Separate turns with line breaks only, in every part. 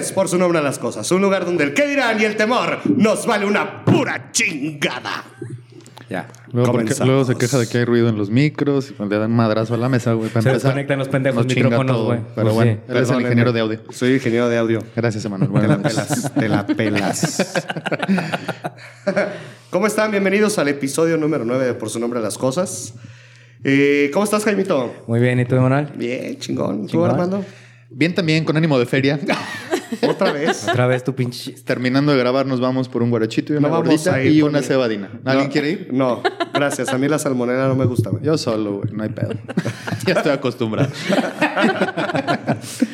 es por su nombre a las cosas. Un lugar donde el qué dirán y el temor nos vale una pura chingada.
Ya.
Luego, porque-
Comenzamos.
luego se queja de que hay ruido en los micros y le dan madrazo a la mesa, güey.
Se desconectan los pendejos micrófonos,
todo,
güey.
Pero
Pues
bueno,
sí.
él es el ingeniero de audio.
Soy ingeniero de audio.
Gracias, Emanuel.
Te la pelas, te la pelas. ¿Cómo están? Bienvenidos al episodio número 9 de Por su nombre a las cosas. Eh, ¿Cómo estás, Jaimito?
Muy bien, ¿y tú, Manuel?
Bien, chingón. ¿Tú,
Chingón.
Armando?
Bien también, con ánimo de feria.
¿Otra vez?
Otra vez tu pinche.
Terminando de grabar, nos vamos por un guarachito y una
No
gordita y
por
una cebadina. ¿Alguien
No,
quiere ir?
No, gracias. A mí la salmonera no me gusta, güey.
Yo solo, güey. No hay pedo. ya estoy acostumbrado.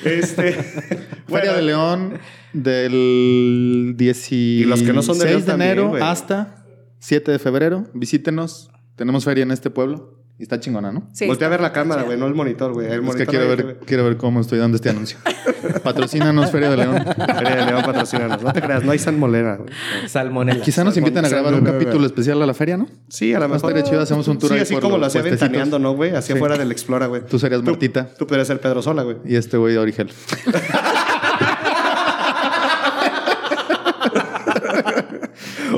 Este.
Feria
bueno,
de León del 16
los que no son de
enero hasta 7 de febrero. Visítenos. Tenemos feria en este pueblo. Y está chingona, ¿no?
Sí,
Voltea a ver la cámara, güey, no el monitor, güey.
Es que quiero ver, quiero ver cómo estoy dando este anuncio. Patrocínanos, Feria de León.
Feria de León, patrocínanos. No te creas, no hay salmonera, güey.
Salmonela.
Quizá nos invitan a grabar un capítulo especial a la feria, ¿no?
Sí, a lo mejor.
estaría chido, hacemos un tour
Sí, así
por
como lo hacía ventaneando, ¿no, güey? Hacia afuera del Explora, güey.
Tú serías Martita
Tú podrías ser Pedro Sola, güey.
y este güey de Origel.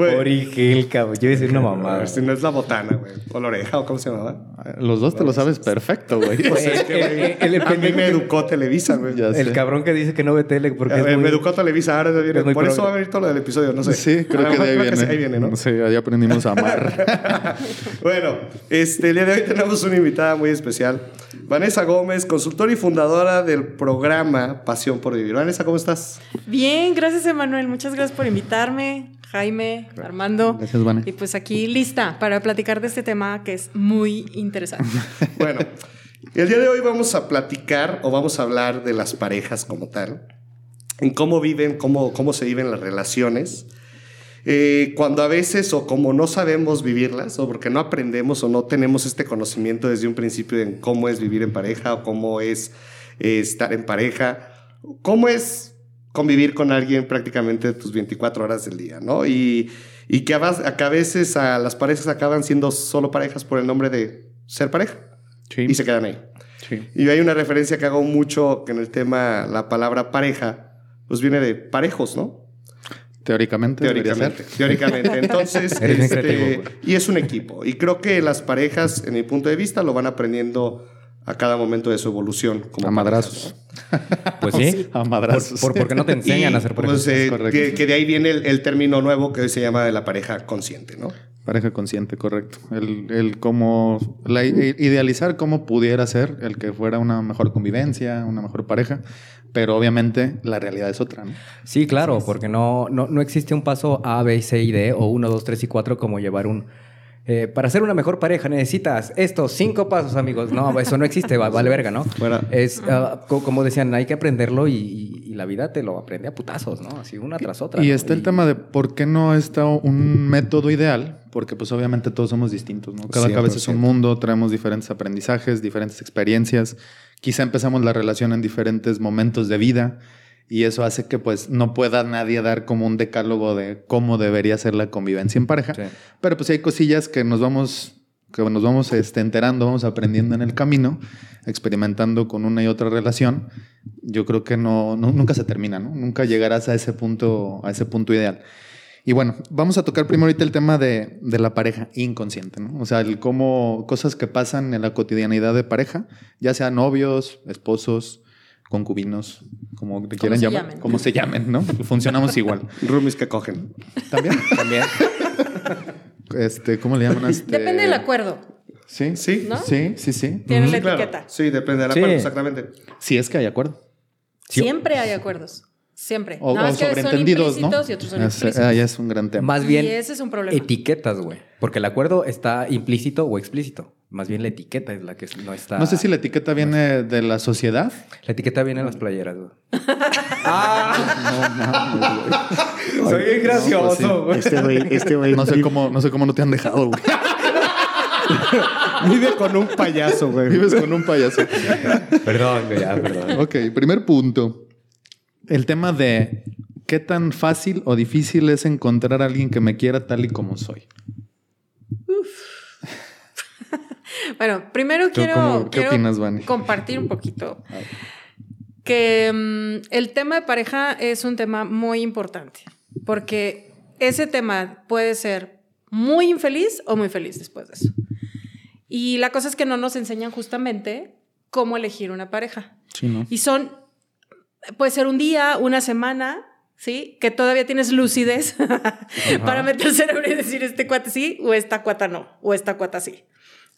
Origel, cabrón. Yo iba a decir una
ver si no es la botana, güey. O la oreja, o cómo se llamaba.
Los dos te lo sabes perfecto, güey.
Pues es que, güey,
Eh, el- el
a mí me educó Televisa, güey.
El cabrón que dice que no ve tele porque es muy...
Me educó Televisa, ahora viene.
es muy
Por eso va a venir todo lo del episodio, no sé.
Sí, creo que de ahí viene.
sí, ahí viene, ¿no?
Sí, ahí aprendimos a amar.
Bueno, este, el día de hoy tenemos una invitada muy especial. Vanessa Gómez, consultora y fundadora del programa Pasión por Vivir. Vanessa, ¿cómo estás?
Bien, gracias Emanuel. Muchas gracias por invitarme. Jaime, Armando.
Gracias, Vane.
Y pues aquí lista para platicar de este tema que es muy interesante.
Bueno, el día de hoy vamos a platicar o vamos a hablar de las parejas como tal, en cómo viven, cómo, cómo se viven las relaciones, eh, cuando a veces o como no sabemos vivirlas o porque no aprendemos o no tenemos este conocimiento desde un principio en cómo es vivir en pareja o cómo es eh, estar en pareja, cómo es convivir con alguien prácticamente tus 24 horas del día, ¿no? Y, y que a, que a veces a las parejas acaban siendo solo parejas por el nombre de ser pareja
Sí.
y se quedan ahí.
sí.
Y hay una referencia que hago mucho que en el tema, la palabra pareja, pues viene de parejos, ¿no?
Teóricamente,
Teóricamente. Teóricamente. Entonces, este, y es un equipo. Y creo que las parejas, en mi punto de vista, lo van aprendiendo a cada momento de su evolución. Como
A madrazos.
Pues sí.
A madrazos.
Por, por- porque no te enseñan
Y,
a hacer por
pues, eh,
correcto.
que, que de ahí viene el, el término nuevo que hoy se llama de la pareja consciente, ¿no?
Pareja consciente, correcto. El, el cómo, la, idealizar cómo pudiera ser el que fuera una mejor convivencia, una mejor pareja, pero obviamente la realidad es otra, ¿no?
Sí, claro, porque no, no, no existe un paso A, B, C y D o 1, 2, 3 y 4 como llevar un... eh, para ser una mejor pareja necesitas estos cinco pasos, amigos. No, eso no existe, va- vale verga, ¿no?
Fuera.
Es, co- como decían, hay que aprenderlo y, y- y la vida te lo aprende a putazos, ¿no? Así una tras otra.
Y
¿no?
está el tema de por qué no está un método ideal, porque pues obviamente todos somos distintos, ¿no? Cada cabeza es un
100%.
mundo, traemos diferentes aprendizajes, diferentes experiencias, quizá empezamos la relación en diferentes momentos de vida y eso hace que pues no pueda nadie dar como un decálogo de cómo debería ser la convivencia en pareja,
Sí.
pero pues hay cosillas que nos vamos que nos vamos este, enterando, vamos aprendiendo en el camino, experimentando con una y otra relación, yo creo que no, no- nunca se termina, ¿no? Nunca llegarás a ese punto, a ese punto ideal. Y bueno, vamos a tocar primero ahorita el tema de, de la pareja inconsciente, ¿no? O sea, el cómo cosas que pasan en la cotidianidad de pareja, ya sean novios, esposos, concubinos, como le quieran llamar,
llamen.
como se llamen, ¿no? Funcionamos igual.
Roomies que cogen.
También,
También.
este, ¿cómo le llaman? a Este...
Depende del acuerdo.
Sí,
Sí.
¿No?
sí, sí, sí.
Tiene la
Claro.
etiqueta.
Sí, depende del
Sí.
acuerdo, exactamente.
Si es que hay acuerdo.
Sí.
Siempre hay acuerdos. Siempre.
O,
Nada
o
más que son
sobreentendidos, ¿no?
y otros son
Es- ah, ya es un gran tema.
Más
Y
bien
ese es un problema.
etiquetas, güey. Porque el acuerdo está implícito o explícito. Más bien la etiqueta es la que no está...
No sé si la etiqueta viene de la sociedad.
La etiqueta viene en las playeras, güey.
Soy bien gracioso,
pues
Este güey, este güey
No sé cómo, no sé cómo no te han dejado, güey.
vive con un payaso, güey.
Vives con un payaso.
Perdón, güey, ya, perdón.
Ok, primer punto. El tema de qué tan fácil o difícil es encontrar a alguien que me quiera tal y como soy.
Bueno, primero
¿Tú
quiero,
cómo-
quiero
opinas,
compartir un poquito que mm, el tema de pareja es un tema muy importante, porque ese tema puede ser muy infeliz o muy feliz después de eso. Y la cosa es que no nos enseñan justamente cómo elegir una pareja.
Sí, ¿no?
Y son, puede ser un día, una semana, ¿sí? Que todavía tienes lucidez para meter el cerebro y decir este cuate sí o esta cuata no, o esta cuata sí.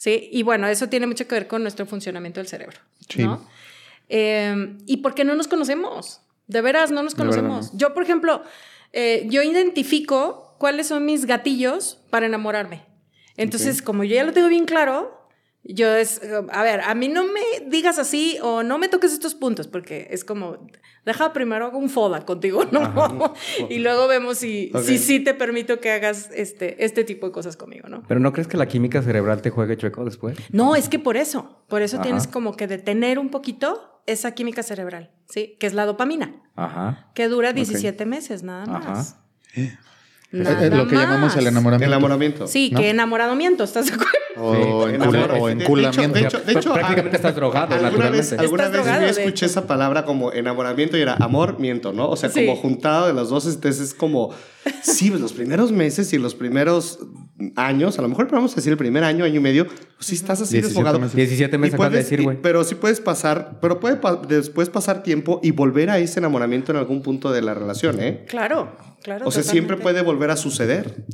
¿Sí? Y bueno, eso tiene mucho que ver con nuestro funcionamiento del cerebro,
Sí.
¿no? Eh, y porque no nos conocemos. De veras, no nos conocemos. Yo, por ejemplo, eh, yo identifico cuáles son mis gatillos para enamorarme. Entonces, como yo ya lo tengo bien claro, yo es, a ver, a mí no me digas así o no me toques estos puntos, porque es como, deja primero hago un foda contigo, ¿no? y luego vemos si, si sí te permito que hagas este, este tipo de cosas conmigo, ¿no?
Pero ¿no crees que la química cerebral te juegue chueco después?
No, es que por eso, por eso
Ajá.
tienes como que detener un poquito esa química cerebral, ¿sí? Que es la dopamina,
Ajá.
que dura 17 meses, nada más.
Ajá.
Es lo que llamamos el enamoramiento.
Enamoramiento.
Sí,
¿no?
que enamoramiento, ¿estás de acuerdo?
O,
Sí.
encula-
Enamor-
o
de- de
enculamiento.
hecho- de hecho,
prácticamente
ah,
estás drogado,
Alguna vez, alguna vez
drogado,
yo escuché esa palabra como enamoramiento y era amor, miento, ¿no? O sea,
Sí.
como juntado de los dos, entonces es como, sí, pues los primeros meses y los primeros años, a lo mejor vamos a decir el primer año, año y medio, pues sí estás así
17
desfogado.
meses.
17 meses acabas de
puedes-
decir, güey.
Pero sí puedes pasar, pero puede pa- después pasar tiempo y volver a ese enamoramiento en algún punto de la relación, ¿eh?
Claro, claro.
O sea, siempre puede volver a suceder.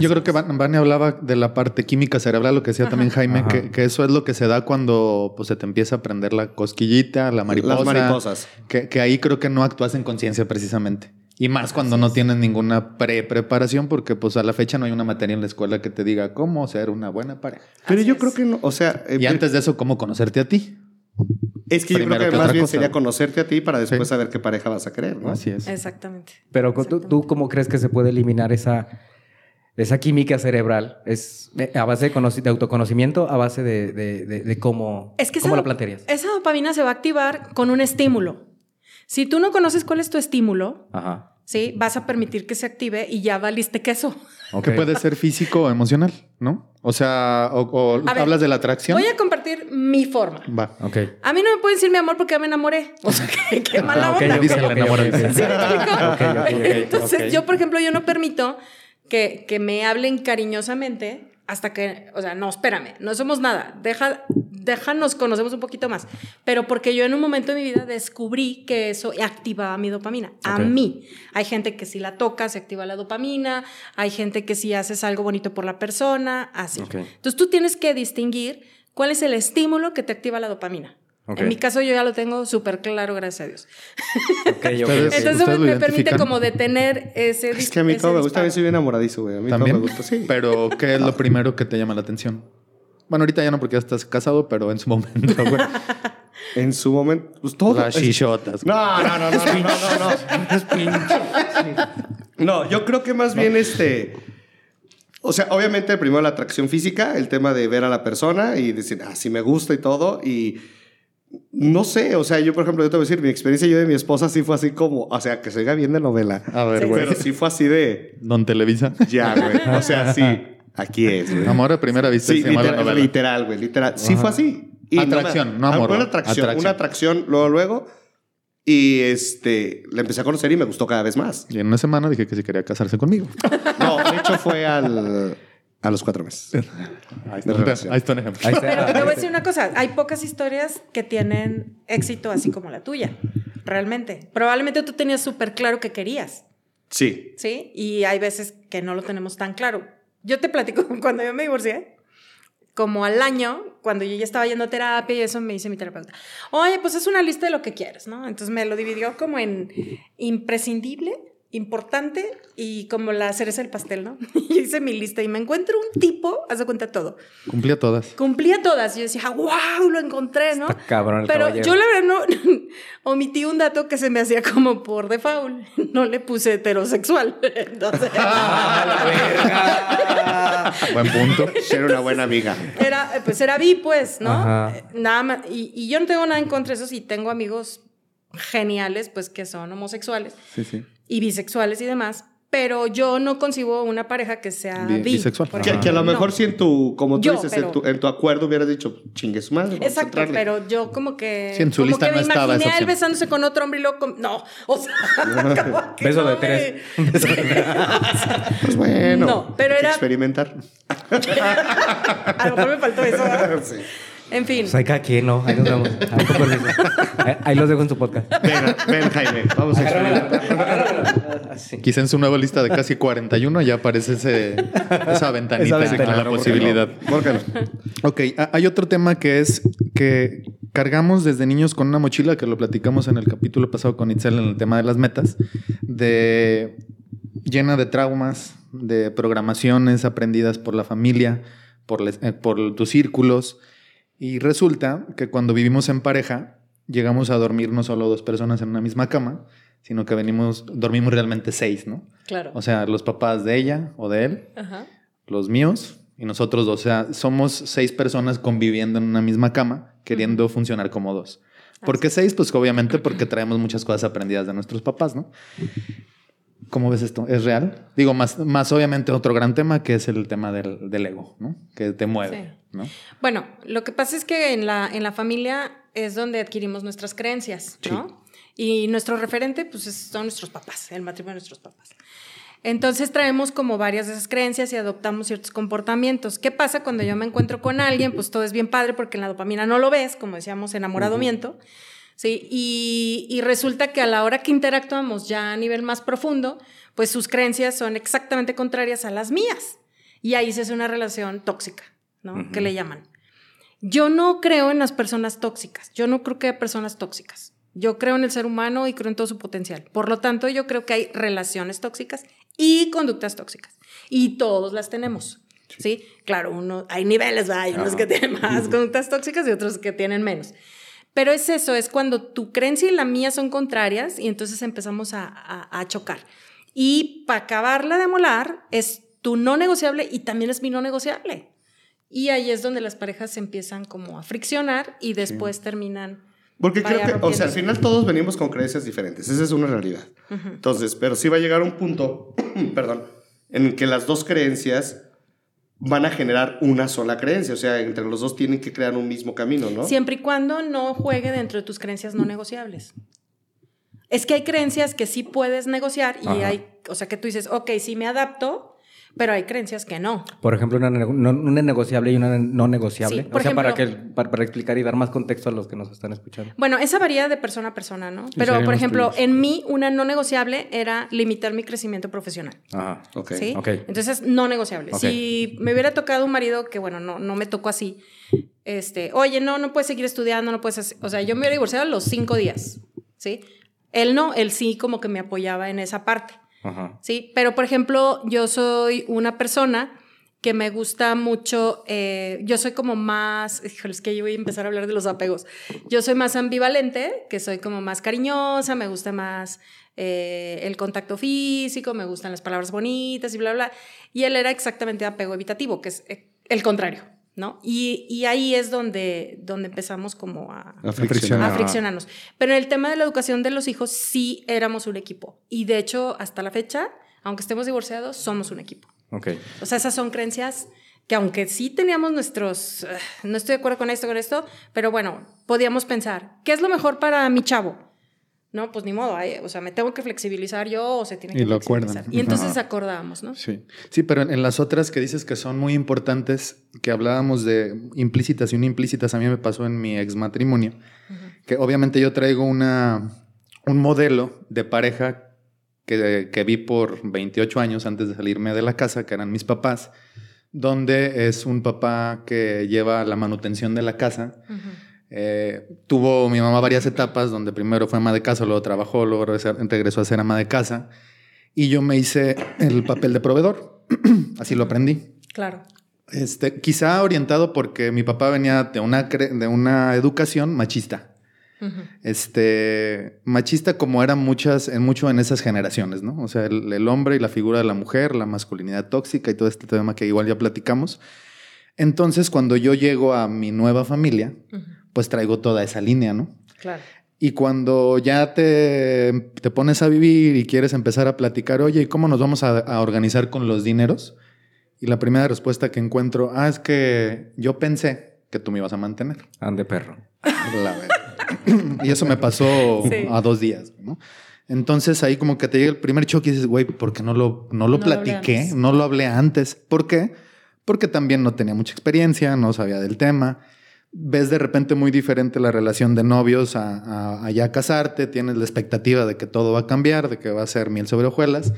Yo creo que Van- Vane hablaba de la parte química cerebral, lo que decía también Jaime, que eso es lo que se da cuando pues, se te empieza a prender la cosquillita, la mariposa.
Las mariposas.
Que, que ahí creo que no actúas en conciencia precisamente. Y más cuando no tienes ninguna pre-preparación, porque pues a la fecha no hay una materia en la escuela que te diga cómo ser una buena pareja.
Pero
Así
yo
es.
creo que no, o sea, eh,
Y antes de eso, cómo conocerte a ti.
es que yo creo que
que
más bien
cosa.
sería conocerte a ti para después
Sí.
saber qué pareja vas a querer, ¿no?
Así es.
Exactamente.
Pero ¿tú, ¿tú cómo crees que se puede eliminar esa, esa química cerebral? ¿Es de- a base de, conoci- de autoconocimiento, a base de, de- de- de cómo,
Es que
cómo
esa,
la plantearías?
esa dopamina se va a activar con un estímulo. Si tú no conoces cuál es tu estímulo,
Ajá.
¿sí? Vas a permitir que se active y ya valiste queso.
Ok.
Que puede ser físico o emocional, ¿no? O sea, o, o
A ver,
hablas de la atracción.
Voy a compartir mi forma.
Va.
Ok.
A mí no me pueden decir mi amor porque ya me enamoré. O sea, qué, qué mala
Ah, ok,
onda.
ok,
Dice
ok,
la
ok,
enamorada.
ok.
¿Sí me explico?
Ok, ok, ok,
Entonces, yo, por ejemplo, yo no permito que, que me hablen cariñosamente hasta que, o sea, no, espérame, no somos nada, deja, déjanos conocemos un poquito más. Pero porque yo en un momento de mi vida descubrí que eso activaba mi dopamina. A mí. Hay gente que si la toca se activa la dopamina, hay gente que si haces algo bonito por la persona, así.
Ok.
Entonces tú tienes que distinguir cuál es el estímulo que te activa la dopamina. En mi caso yo ya lo tengo súper claro, gracias a Dios.
Ok, ok,
Ustedes-
ok.
Entonces
¿Ustedes
me, me permite como detener ese
Es que a mí todo me gusta, a mí soy bien enamoradizo, güey. A mí
También.
todo me gusta, sí.
Pero, ¿qué es lo primero que te llama la atención? Bueno, ahorita ya no porque ya estás casado, pero en su momento, güey.
En su momento, pues todo.
Las
es-
chichotas. güey.
No, no, no, no, no, no, no. No, yo creo que más bien este. O sea, obviamente primero la atracción física, el tema de ver a la persona y decir, ah, sí me gusta y todo. Y no sé, o sea, yo por ejemplo, yo te voy a decir, mi experiencia yo de mi esposa sí fue así como, o sea, que se oiga bien de novela.
A ver, güey.
Pero sí fue así de,
Don Televisa.
ya, güey. O sea, sí, aquí es, güey.
Amor a primera vista
Sí,
se llama la
literal,
novela.
literal, güey, literal. Sí fue así.
Atracción, no amor,
Una
¿no?
atracción,
Atracción.
una atracción, luego, luego. Y este, la empecé a conocer y me gustó cada vez más.
Y en una semana dije que si quería casarse conmigo.
No, de hecho fue al, a los cuatro meses.
Ahí
De relación.
Ahí está un ejemplo.
Ahí está.
Pero te voy a decir una cosa, hay pocas historias que tienen éxito así como la tuya, realmente. Probablemente tú tenías súper claro que querías,
Sí.
¿sí? Y hay veces que no lo tenemos tan claro. Yo te platico, cuando yo me divorcié, como al año, cuando yo ya estaba yendo a terapia y eso me dice mi terapeuta, oye, pues es una lista de lo que quieres, ¿no? Entonces me lo dividió como en imprescindible, importante y como la cereza del pastel, ¿no? Y hice mi lista y me encuentro un tipo, haz de cuenta todo.
Cumplía todas.
Cumplía todas. Y yo decía, wow, lo encontré, ¿no?
Está cabrón el
Pero
caballero.
yo la verdad no omití un dato que se me hacía como por default. No le puse heterosexual. Entonces,
Buen punto.
Ser una buena amiga.
era, pues era bi, pues, ¿no?
Ajá.
Eh, Nada más. Y, y yo no tengo nada en contra de eso. Sí, tengo amigos geniales, pues, que son homosexuales
Sí, sí.
Y bisexuales y demás. pero yo no concibo una pareja que sea
Bi-
bi,
bisexual.
Que, a lo mejor
No.
si en tu, como tú
Yo,
dices, en, tu, en tu acuerdo hubieras dicho, chingue su madre. vamos a
Exacto,
entrarle".
pero yo como que.
Sí, en su
como
lista
que
no
me
estaba
imaginé
esa
a él besándose con otro hombre y luego. con- No, o sea.
Beso
no
de
me-
tres.
Sí, o sea,
Pues bueno,
No, pero
hay que
era-
experimentar.
a lo mejor me faltó eso. ¿verdad?
Sí.
En fin.
Pues hay cada quien, ¿no? Ahí nos vemos. Ahí, con permiso. Ahí- ahí los dejo en su podcast.
Ven, ven, Jaime, vamos a.
Así.
Quizá en su nueva lista de casi 41 ya aparece ese, esa ventanita
Esa ventana,
la
¿por qué
posibilidad.
no? ¿Por qué no?
Ok, hay otro tema que es que cargamos desde niños con una mochila, que lo platicamos en el capítulo pasado con Itzel en el tema de las metas, de llena de traumas, de programaciones aprendidas por la familia, por, les- eh, por tus círculos. Y resulta que cuando vivimos en pareja, llegamos a dormir no solo dos personas en una misma cama, sino que venimos, dormimos realmente seis, ¿no?
Claro.
O sea, los papás de ella o de él,
Ajá.
los míos y nosotros dos. O sea, somos seis personas conviviendo en una misma cama, queriendo funcionar como dos. ¿Por qué seis? Pues obviamente porque traemos muchas cosas aprendidas de nuestros papás, ¿no? ¿Cómo ves esto? ¿Es real? Digo, más, más obviamente otro gran tema que es el tema del, del ego, ¿no? Que te mueve,
Sí.
¿no?
Bueno, lo que pasa es que en la, en la familia es donde adquirimos nuestras creencias, ¿no? Y nuestro referente, pues, es- son nuestros papás, el matrimonio de nuestros papás. Entonces traemos como varias de esas creencias y adoptamos ciertos comportamientos. ¿Qué pasa cuando yo me encuentro con alguien? Pues todo es bien padre porque en la dopamina no lo ves, como decíamos, enamoradamiento. ¿Sí? Y, y resulta que a la hora que interactuamos ya a nivel más profundo, pues sus creencias son exactamente contrarias a las mías. Y ahí se hace una relación tóxica, ¿no? Que le llaman. Yo no creo en las personas tóxicas. Yo no creo que haya personas tóxicas. Yo creo en el ser humano y creo en todo su potencial. Por lo tanto, yo creo que hay relaciones tóxicas y conductas tóxicas. Y todos las tenemos. ¿Sí? Claro, uno, hay niveles, ¿verdad? hay unos que tienen más conductas tóxicas y otros que tienen menos. Pero es eso, es cuando tu creencia y la mía son contrarias y entonces empezamos a, a- a chocar. Y para acabarla de molar, es tu no negociable y también es mi no negociable. Y ahí es donde las parejas se empiezan como a friccionar y después terminan.
Porque creo que, o sea, al final todos venimos con creencias diferentes. Esa es una realidad. Entonces, pero sí va a llegar un punto, perdón, en el que las dos creencias van a generar una sola creencia. O sea, entre los dos tienen que crear un mismo camino, ¿no?
Siempre y cuando no juegue dentro de tus creencias no negociables. Es que hay creencias que sí puedes negociar y
Ajá.
hay, o sea, que tú dices, ok, sí me adapto, pero hay creencias que no.
Por ejemplo, una, no- una negociable y una no negociable.
Sí, por
o sea, para,
ejemplo-
que, para, para explicar y dar más contexto a los que nos están escuchando.
Bueno, esa varía de persona a persona, ¿no? Pero, por ejemplo,
tuyos.
en mí, una no negociable era limitar mi crecimiento profesional.
Ajá.
Ok.
¿Sí?
ok.
Entonces, no negociable.
Ok.
Si me hubiera tocado un marido que, bueno, no, no me tocó así, este, oye, no, no puedes seguir estudiando, no puedes hacer, o sea, yo me hubiera divorciado a los cinco días, ¿sí? Él no, él sí como que me apoyaba en esa parte, ¿sí? Pero, por ejemplo, yo soy una persona que me gusta mucho, eh, yo soy como más, híjole, es que yo voy a empezar a hablar de los apegos. Yo soy más ambivalente, que soy como más cariñosa, me gusta más eh, el contacto físico, me gustan las palabras bonitas y bla, bla. Y él era exactamente apego evitativo, que es eh, el contrario, ¿no? Y, y ahí es donde, donde empezamos como a,
A friccionar.
a friccionarnos. Pero en el tema de la educación de los hijos sí éramos un equipo. Y de hecho, hasta la fecha, aunque estemos divorciados, somos un equipo.
Ok.
O sea, esas son creencias que aunque sí teníamos nuestros, no estoy de acuerdo con esto, con esto, pero bueno, podíamos pensar, ¿qué es lo mejor para mi chavo? No, pues ni modo, o sea, me tengo que flexibilizar yo o se tiene
Y
que
lo
flexibilizar.
acuerdan.
Y entonces
Ajá.
acordábamos, ¿no?
Sí. Sí, pero en, en las otras que dices que son muy importantes, que hablábamos de implícitas y no implícitas, a mí me pasó en mi ex matrimonio, que obviamente yo traigo una, un modelo de pareja que, que vi por 28 años antes de salirme de la casa, que eran mis papás, donde es un papá que lleva la manutención de la casa.
Ujú.
Eh, tuvo mi mamá varias etapas donde primero fue ama de casa, luego trabajó, luego regresó a ser ama de casa y yo me hice el papel de proveedor. Así lo aprendí.
Claro.
Este, quizá orientado porque mi papá venía de una, de una educación machista. Este, machista como era muchas, en mucho en esas generaciones, ¿no? O sea, el, el hombre y la figura de la mujer, la masculinidad tóxica y todo este tema que igual ya platicamos. Entonces, cuando yo llego a mi nueva familia. Pues traigo toda esa línea, ¿no?
Claro.
Y cuando ya te, te pones a vivir y quieres empezar a platicar, oye, ¿y cómo nos vamos a, a organizar con los dineros? Y la primera respuesta que encuentro, ah, es que yo pensé que tú me ibas a mantener.
Ande perro.
La verdad. y eso me pasó
Sí.
a dos días, ¿no? Entonces ahí como que te llega el primer choque y dices, güey, ¿por qué no lo, no lo
No
platiqué? no lo hablé antes. ¿Por qué? Porque también no tenía mucha experiencia, no sabía del tema. Ves de repente muy diferente la relación de novios a, a- a ya casarte, tienes la expectativa de que todo va a cambiar, de que va a ser miel sobre hojuelas.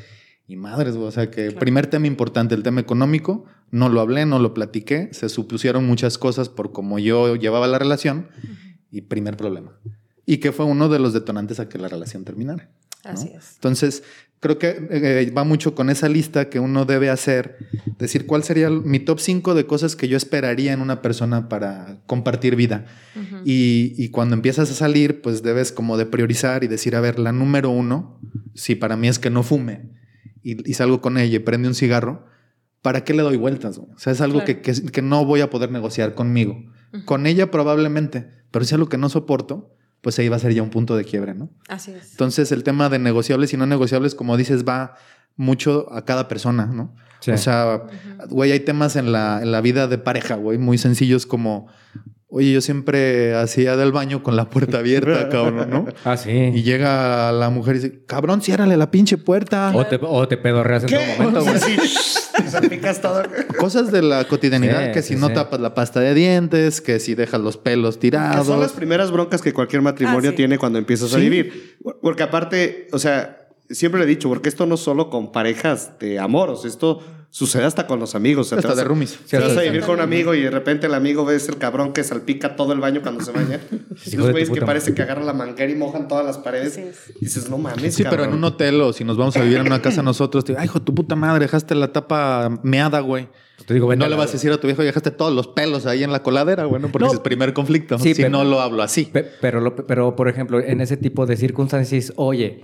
Y madres, o sea que el primer tema importante, el tema económico, no lo hablé, no lo platiqué, se supusieron muchas cosas por cómo yo llevaba la relación y primer problema. Y que fue uno de los detonantes a que la relación terminara. ¿no?
Así es.
Entonces, creo que eh, va mucho con esa lista que uno debe hacer, decir cuál sería mi top 5 de cosas que yo esperaría en una persona para compartir vida.
Ujú.
Y, y cuando empiezas a salir, pues debes como de priorizar y decir, a ver, la número uno, si para mí es que no fume y, y salgo con ella y prende un cigarro, ¿para qué le doy vueltas? O sea, es algo
Claro.
que, que- que no voy a poder negociar conmigo. Con ella probablemente, pero si es algo que no soporto, pues ahí va a ser ya un punto de quiebre, ¿no?
Así es.
Entonces el tema de negociables y no negociables, como dices, va mucho a cada persona, ¿no?
Sí.
O sea, güey, hay temas en la, en la vida de pareja, güey, muy sencillos como, oye, yo siempre hacía del baño con la puerta abierta, cabrón, ¿no?
Ah, sí.
Y llega la mujer y dice, cabrón, ciérrale la pinche puerta.
O te, o te pedorreas en todo momento, güey.
Sí, sí. Salpicas todo.
Cosas de la cotidianidad,
Sí,
que si
sí,
no
sí.
tapas la pasta de dientes, que si dejas los pelos
Que
tirados.
son las primeras broncas que cualquier matrimonio
Ah, sí.
tiene cuando empiezas a vivir. Porque aparte, o sea, siempre le he dicho, porque esto no solo con parejas de amor, o sea, esto sucede hasta con los amigos. O sea,
Hasta
vas
de
a-
roomies.
Te vas
Sí,
a vivir con un amigo y de repente el amigo ves el cabrón que salpica todo el baño cuando se baña. Esos
tu
güeyes que parece que agarran la manguera y mojan todas las paredes. Y dices, no mames,
Sí, pero en un hotel o si nos vamos a vivir en una casa nosotros, te digo, ay, hijo, tu puta madre, dejaste la tapa meada, güey.
Te digo, vete
no le vas a decir a tu viejo, dejaste todos los pelos ahí en la coladera, bueno, porque
No.
es el primer conflicto.
Sí,
si
pero-
no lo hablo así.
Pe- Pero, pero, por ejemplo, en ese tipo de circunstancias, oye,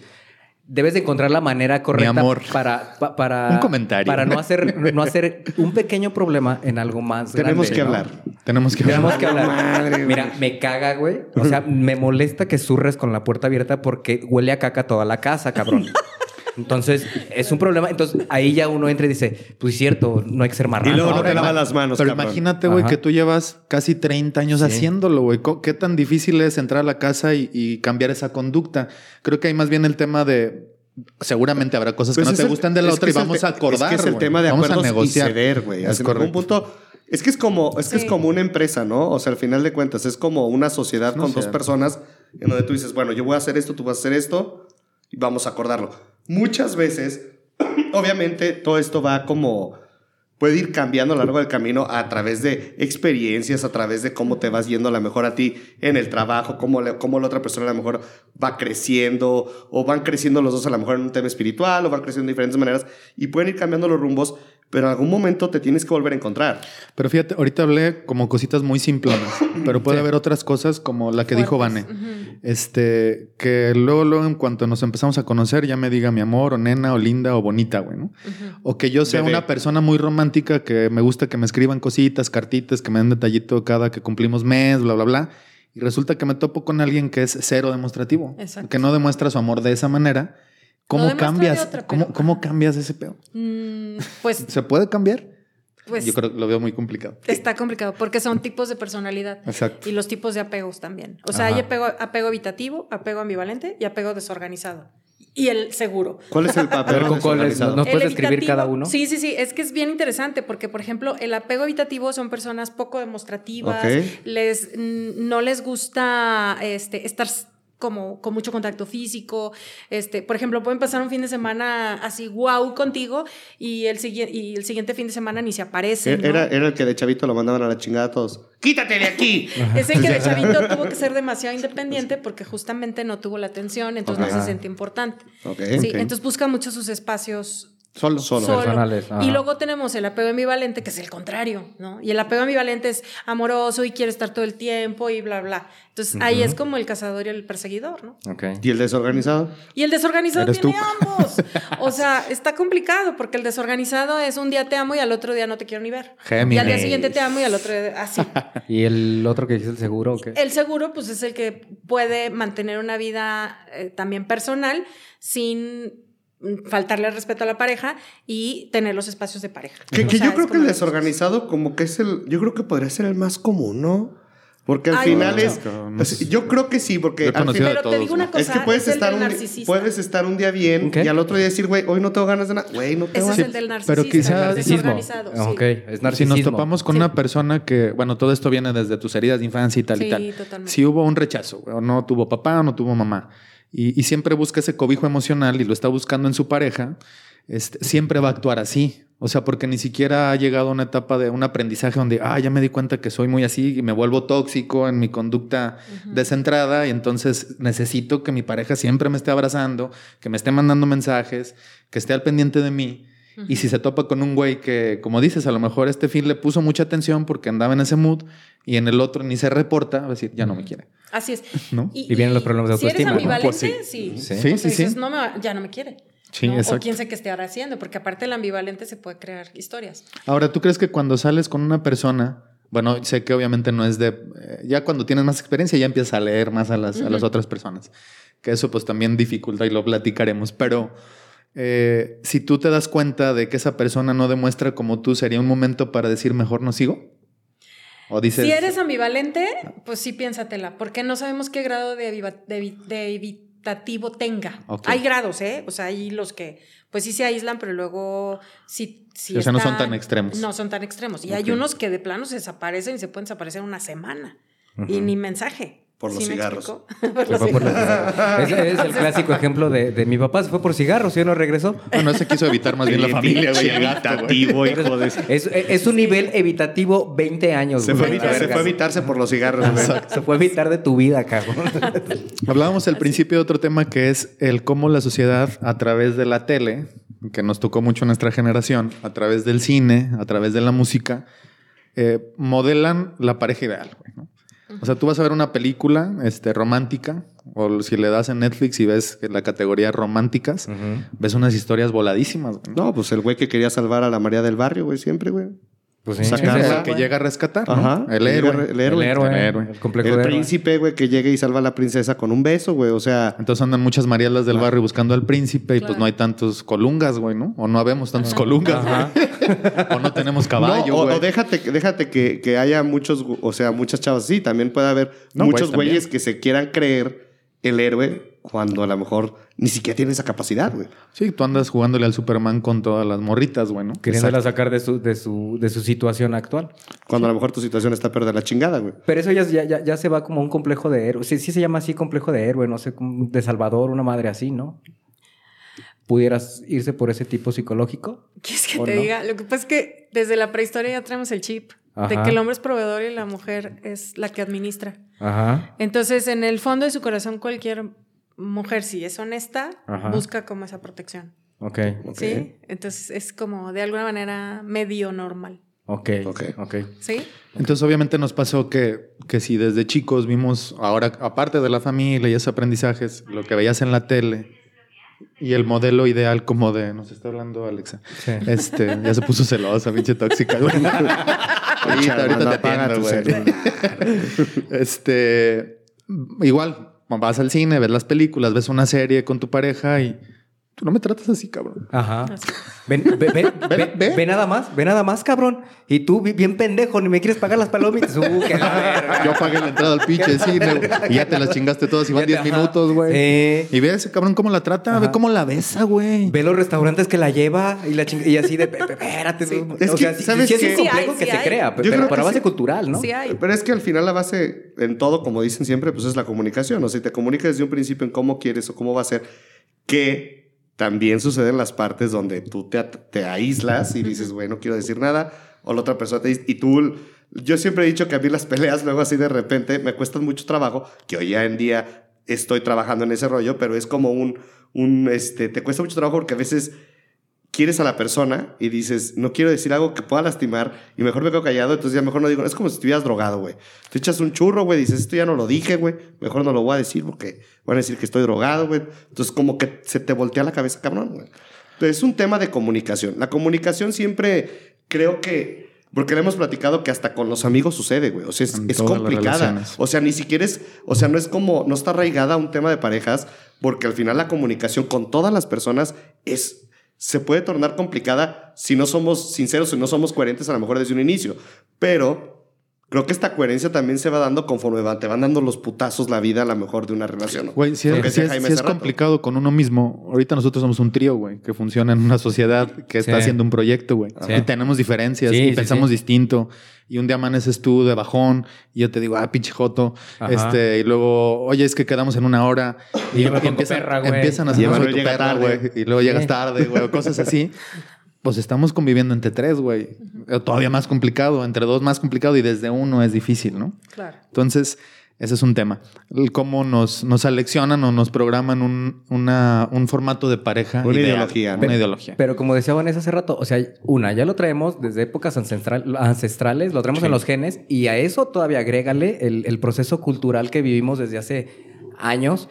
debes de encontrar la manera correcta
amor.
para, pa- para
Un comentario.
para no hacer no hacer un pequeño problema en algo más
Tenemos
grande,
que
¿no?
hablar.
Tenemos que
Tenemos
hablar.
que hablar.
Madre.
Mira, me caga, güey. O sea, me molesta que zurres con la puerta abierta porque huele a caca toda la casa, cabrón. Entonces, es un problema. Entonces, ahí ya uno entra y dice, pues es cierto, no hay que ser
Y
marrano.
luego no te lavas las manos,
Pero
cabrón.
imagínate, güey, que tú llevas casi 30 años haciéndolo, güey. ¿Qué tan difícil es entrar a la casa y, y cambiar esa conducta? Creo que hay más bien el tema de... Seguramente habrá cosas
Pues
que no
es
te
el-
gustan de la
es
otra y
es
vamos a acordar,
Es que es el
güey.
tema de
vamos
acuerdos
a negociar.
y ceder, güey.
Es
Hasta en algún
correcto.
punto... Es que es como, es que es
Sí.
como una empresa, ¿no? O sea, al final de cuentas, es como una sociedad
Una
con dos
sociedad.
personas en donde tú dices, bueno, yo voy a hacer esto, tú vas a hacer esto y vamos a acordarlo. Muchas veces, obviamente, todo esto va como puede ir cambiando a lo largo del camino a través de experiencias, a través de cómo te vas yendo a lo mejor a ti en el trabajo, cómo, cómo la otra persona a lo mejor va creciendo, o van creciendo los dos a lo mejor en un tema espiritual, o van creciendo de diferentes maneras, y pueden ir cambiando los rumbos, pero en algún momento te tienes que volver a encontrar.
Pero fíjate, ahorita hablé como cositas muy simplonas, pero puede haber otras cosas como la que dijo Vane. Este, que luego, luego, en cuanto nos empezamos a conocer, ya me diga mi amor, o nena, o linda, o bonita, güey, ¿no? O que yo sea
Bebé.
una persona muy romántica, que me gusta que me escriban cositas, cartitas, que me den detallito cada que cumplimos mes, bla, bla, bla. Y resulta que me topo con alguien que es cero demostrativo,
Exacto.
que no demuestra su amor de esa manera. ¿Cómo cambias?
otra,
¿Cómo,
pero-
¿Cómo cambias ese pedo?
Mm, pues,
¿Se puede cambiar?
pues
Yo creo que lo veo muy complicado.
está complicado porque son tipos de personalidad.
Exacto.
Y los tipos de apegos también. O sea,
Ajá.
hay apego, apego evitativo, apego ambivalente y apego desorganizado. Y el seguro.
¿Cuál es el
A
papel
¿con cuál es?
desorganizado?
¿Nos puedes describir cada uno?
Sí, sí, sí. Es que es bien interesante porque, por ejemplo, el apego evitativo son personas poco demostrativas.
Ok.
Les, no les gusta este, estar como con mucho contacto físico. Este, por ejemplo, pueden pasar un fin de semana así wow contigo y el, siguiente y el siguiente fin de semana ni se aparecen. ¿no?
Era, era el que de chavito lo mandaban a la chingada a todos. ¡Quítate de aquí!
Es el que de chavito tuvo que ser demasiado independiente porque justamente no tuvo la atención, entonces no se siente importante.
Ok.
Sí,
Ok.
entonces busca mucho sus espacios
Solo.
Solo.
solo.
Personales, ajá.
Y luego tenemos el apego ambivalente, que es el contrario, ¿no? Y el apego ambivalente es amoroso y quiere estar todo el tiempo y bla, bla. Entonces ahí es como el cazador y el perseguidor, ¿no?
Ok.
¿Y el desorganizado?
Y el desorganizado tiene
tú.
ambos. O sea, está complicado porque el desorganizado es un día te amo y al otro día no te quiero ni ver.
Géminis.
Y al día siguiente te amo y al otro día así.
¿Y el otro que dice el seguro o qué?
El seguro, pues es el que puede mantener una vida eh, también personal sin faltarle el respeto a la pareja y tener los espacios de pareja.
Que,
O
que
sea,
yo
es
creo que el
de-
desorganizado como que es el... Yo creo que podría ser el más común, ¿no? Porque al
Ay,
final es...
No sé.
es- Yo creo que sí, porque al final...
Pero te digo una cosa,
Es que puedes
es
estar, un,
narcisista.
puedes estar un día bien
¿Qué?
y al otro día decir, güey, hoy no tengo ganas de nada. Güey, no tengo
Ese es
ganas.
el del narcisista,
pero quizá-
el
Narcisismo.
desorganizado. sí.
Ok, es
Si
narcisismo.
nos topamos con
Sí.
una persona que, bueno, todo esto viene desde tus heridas de infancia y tal
Sí,
y tal.
totalmente.
Si hubo un rechazo, o no tuvo papá o no tuvo mamá, y, y siempre busca ese cobijo emocional y lo está buscando en su pareja, este, siempre va a actuar así. O sea, porque ni siquiera ha llegado a una etapa de un aprendizaje donde, ah, ya me di cuenta que soy muy así y me vuelvo tóxico en mi conducta descentrada y entonces necesito que mi pareja siempre me esté abrazando, que me esté mandando mensajes, que esté al pendiente de mí. Y si se topa con un güey que, como dices, a lo mejor este fin le puso mucha atención porque andaba en ese mood y en el otro ni se reporta, va a decir, ya no me quiere.
Así es.
¿No?
Y vienen los problemas de
Si eres
autoestima, ¿no?
ambivalente,
Pues
sí.
Sí.
Sí, sí,
dices,
sí.
No me va- ya no me quiere.
Sí,
¿no? O quién sé qué estará haciendo, porque aparte el ambivalente se puede crear historias.
Ahora, ¿tú crees que cuando sales con una persona, bueno, sé que obviamente no es de, eh, ya cuando tienes más experiencia ya empiezas a leer más a las, a las otras personas, que eso pues también dificulta y lo platicaremos, pero eh, si tú te das cuenta de que esa persona no demuestra como tú, ¿sería un momento para decir mejor no sigo? O dices...
Si eres ambivalente, pues sí piénsatela, porque no sabemos qué grado de, aviva- de evi- de evitativo tenga. Hay grados, ¿eh? O sea, hay los que, pues sí se aíslan, pero luego sí. sí
O sea, no son tan extremos.
No son tan extremos. Y hay unos que de plano se desaparecen y se pueden desaparecer una semana. Y ni mensaje.
Por los
¿Sí
cigarros.
Por
Se
los
fue por
cigarros.
la- Ese es el clásico ejemplo de, de mi papá se fue por cigarros y no regresó.
Bueno, ese quiso evitar más bien la familia, güey. el gasto, güey.
Evitativo, hijo de...
Es, es un nivel evitativo 20 años.
Se
güey.
fue, evitar- se fue a evitarse por los cigarros, güey.
Se fue a evitar de tu vida, cabrón.
Hablábamos al principio de otro tema que es el cómo la sociedad a través de la tele, que nos tocó mucho a nuestra generación, a través del cine, a través de la música, eh, modelan la pareja ideal. güey, ¿no? O sea, tú vas a ver una película este, romántica, o si le das en Netflix y ves la categoría románticas, ves unas historias voladísimas. güey, ¿no?
Pues el güey que quería salvar a la María del Barrio, güey, siempre, güey.
Pues sí, es
el que llega a rescatar, ¿no?
Ajá.
El héroe.
llega- el héroe.
el héroe,
El héroe.
el complejo
El
de héroe.
príncipe, güey, que llega y salva a la princesa con un beso, güey. O sea,
Entonces andan muchas Marialas del barrio buscando al príncipe y pues no hay tantos colungas, güey, ¿no? O no habemos tantos colungas,
Ajá.
güey. o no tenemos caballo,
no, o, déjate, déjate que, que haya muchos, o sea, muchas chavas. Sí, también puede haber
No,
muchos
güeyes
que se quieran creer el héroe cuando a lo mejor ni siquiera tiene esa capacidad, güey.
Sí, tú andas jugándole al Superman con todas las morritas, güey, ¿no?
Queriéndola sacar de su, de, su, de su situación actual.
Cuando a lo mejor tu situación está peor de la chingada, güey.
Pero eso ya, ya, ya, ya se va como un complejo de héroe. Sí, sí se llama así complejo de héroe, no sé, de Salvador, una madre así, ¿no? ¿Pudieras irse por ese tipo psicológico?
¿Quieres que
¿O
te
no?
diga? Lo que pasa es que desde la prehistoria ya traemos el chip de que el hombre es proveedor y la mujer es la que administra.
Ajá.
Entonces, en el fondo de su corazón, cualquier mujer, si es honesta,
Ajá.
busca como esa protección.
Ok.
¿Sí? Entonces, es como de alguna manera medio normal.
Ok.
Ok.
Ok.
¿Sí?
Entonces, obviamente nos pasó que, que si desde chicos vimos, ahora, aparte de la familia y esos aprendizajes, lo que veías en la tele y el modelo ideal como de... Nos está hablando Alexa.
Sí.
Este, ya se puso celosa, pinche tóxica, güey. ahorita, ahorita
no
te güey. Este, igual, vas al cine, ves las películas, ves una serie con tu pareja y tú no me tratas así, cabrón.
Ajá. Ven, ve, ve, ve,
ve.
ve nada más, ve nada más, cabrón. Y tú, bi- bien pendejo, ni me quieres pagar las palomitas. Uh, que la.
Yo pagué la entrada al pinche cine y ya te las chingaste todas y van 10
Ajá.
minutos, güey.
Sí.
Y ve a ese cabrón cómo la trata, ve cómo la besa, güey.
Ve los restaurantes que la lleva y, la ching- y así de, "Pe- pe- espérate.
Sí.
no".
Es
o
que,
sea, sí,
¿sabes
sí es un complejo
hay,
que
sí
se
hay.
crea,
Yo
pero para
que
base
sí.
cultural, ¿no?
Sí hay.
Pero es que al final la base en todo, como dicen siempre, pues es la comunicación. O sea, si te comunicas desde un principio en cómo quieres o cómo va a ser, que también sucede en las partes donde tú te, te aíslas y dices, güey, no quiero decir nada, o la otra persona te dice, y tú, yo siempre he dicho que a mí las peleas luego así de repente me cuestan mucho trabajo, que hoy ya en día estoy trabajando en ese rollo, pero es como un, un este, te cuesta mucho trabajo porque a veces quieres a la persona y dices, no quiero decir algo que pueda lastimar y mejor me quedo callado, entonces ya mejor no digo, es como si estuvieras drogado, güey. Te echas un churro, güey, dices, esto ya no lo dije, güey, mejor no lo voy a decir porque van a decir que estoy drogado, güey. Entonces como que se te voltea la cabeza, cabrón, güey. Entonces es un tema de comunicación. La comunicación siempre creo que... Porque le hemos platicado que hasta con los amigos sucede, güey. O sea, es, es complicada. O sea, ni siquiera es, o sea, no es como, no está arraigada a un tema de parejas, porque al final la comunicación con todas las personas es, se puede tornar complicada si no somos sinceros, si no somos coherentes a lo mejor desde un inicio. Pero creo que esta coherencia también se va dando conforme va- te van dando los putazos la vida a lo mejor de una relación. ¿no?
Güey, si, es, si es- si es complicado con uno mismo, ahorita nosotros somos un trío, güey, que funciona en una sociedad que está
Sí.
haciendo un proyecto, güey.
Sí.
Y tenemos diferencias
Sí,
y
sí,
pensamos
sí.
distinto. Y un día amaneces tú de bajón y yo te digo, ah, pinche joto.
Ajá.
Este, y luego, oye, es que quedamos en una hora.
Y
empiezan,
perra, güey.
empiezan a hacer
Emanuel
tu
llega
perra,
tarde.
güey. Y luego llegas tarde, güey, o cosas así. Pues estamos conviviendo entre tres, güey. O Todavía más complicado, entre dos más complicado y desde uno es difícil, ¿no?
Claro.
Entonces, ese es un tema. El cómo nos, nos seleccionan o nos programan un, una- un formato de pareja.
Una
ideal,
ideología, ¿no?
Una ideología.
Pero como decía Vanessa hace rato, o sea, una, ya lo traemos desde épocas ancestral- ancestrales, lo traemos
Sí.
en los genes y a eso todavía agrégale el, el proceso cultural que vivimos desde hace años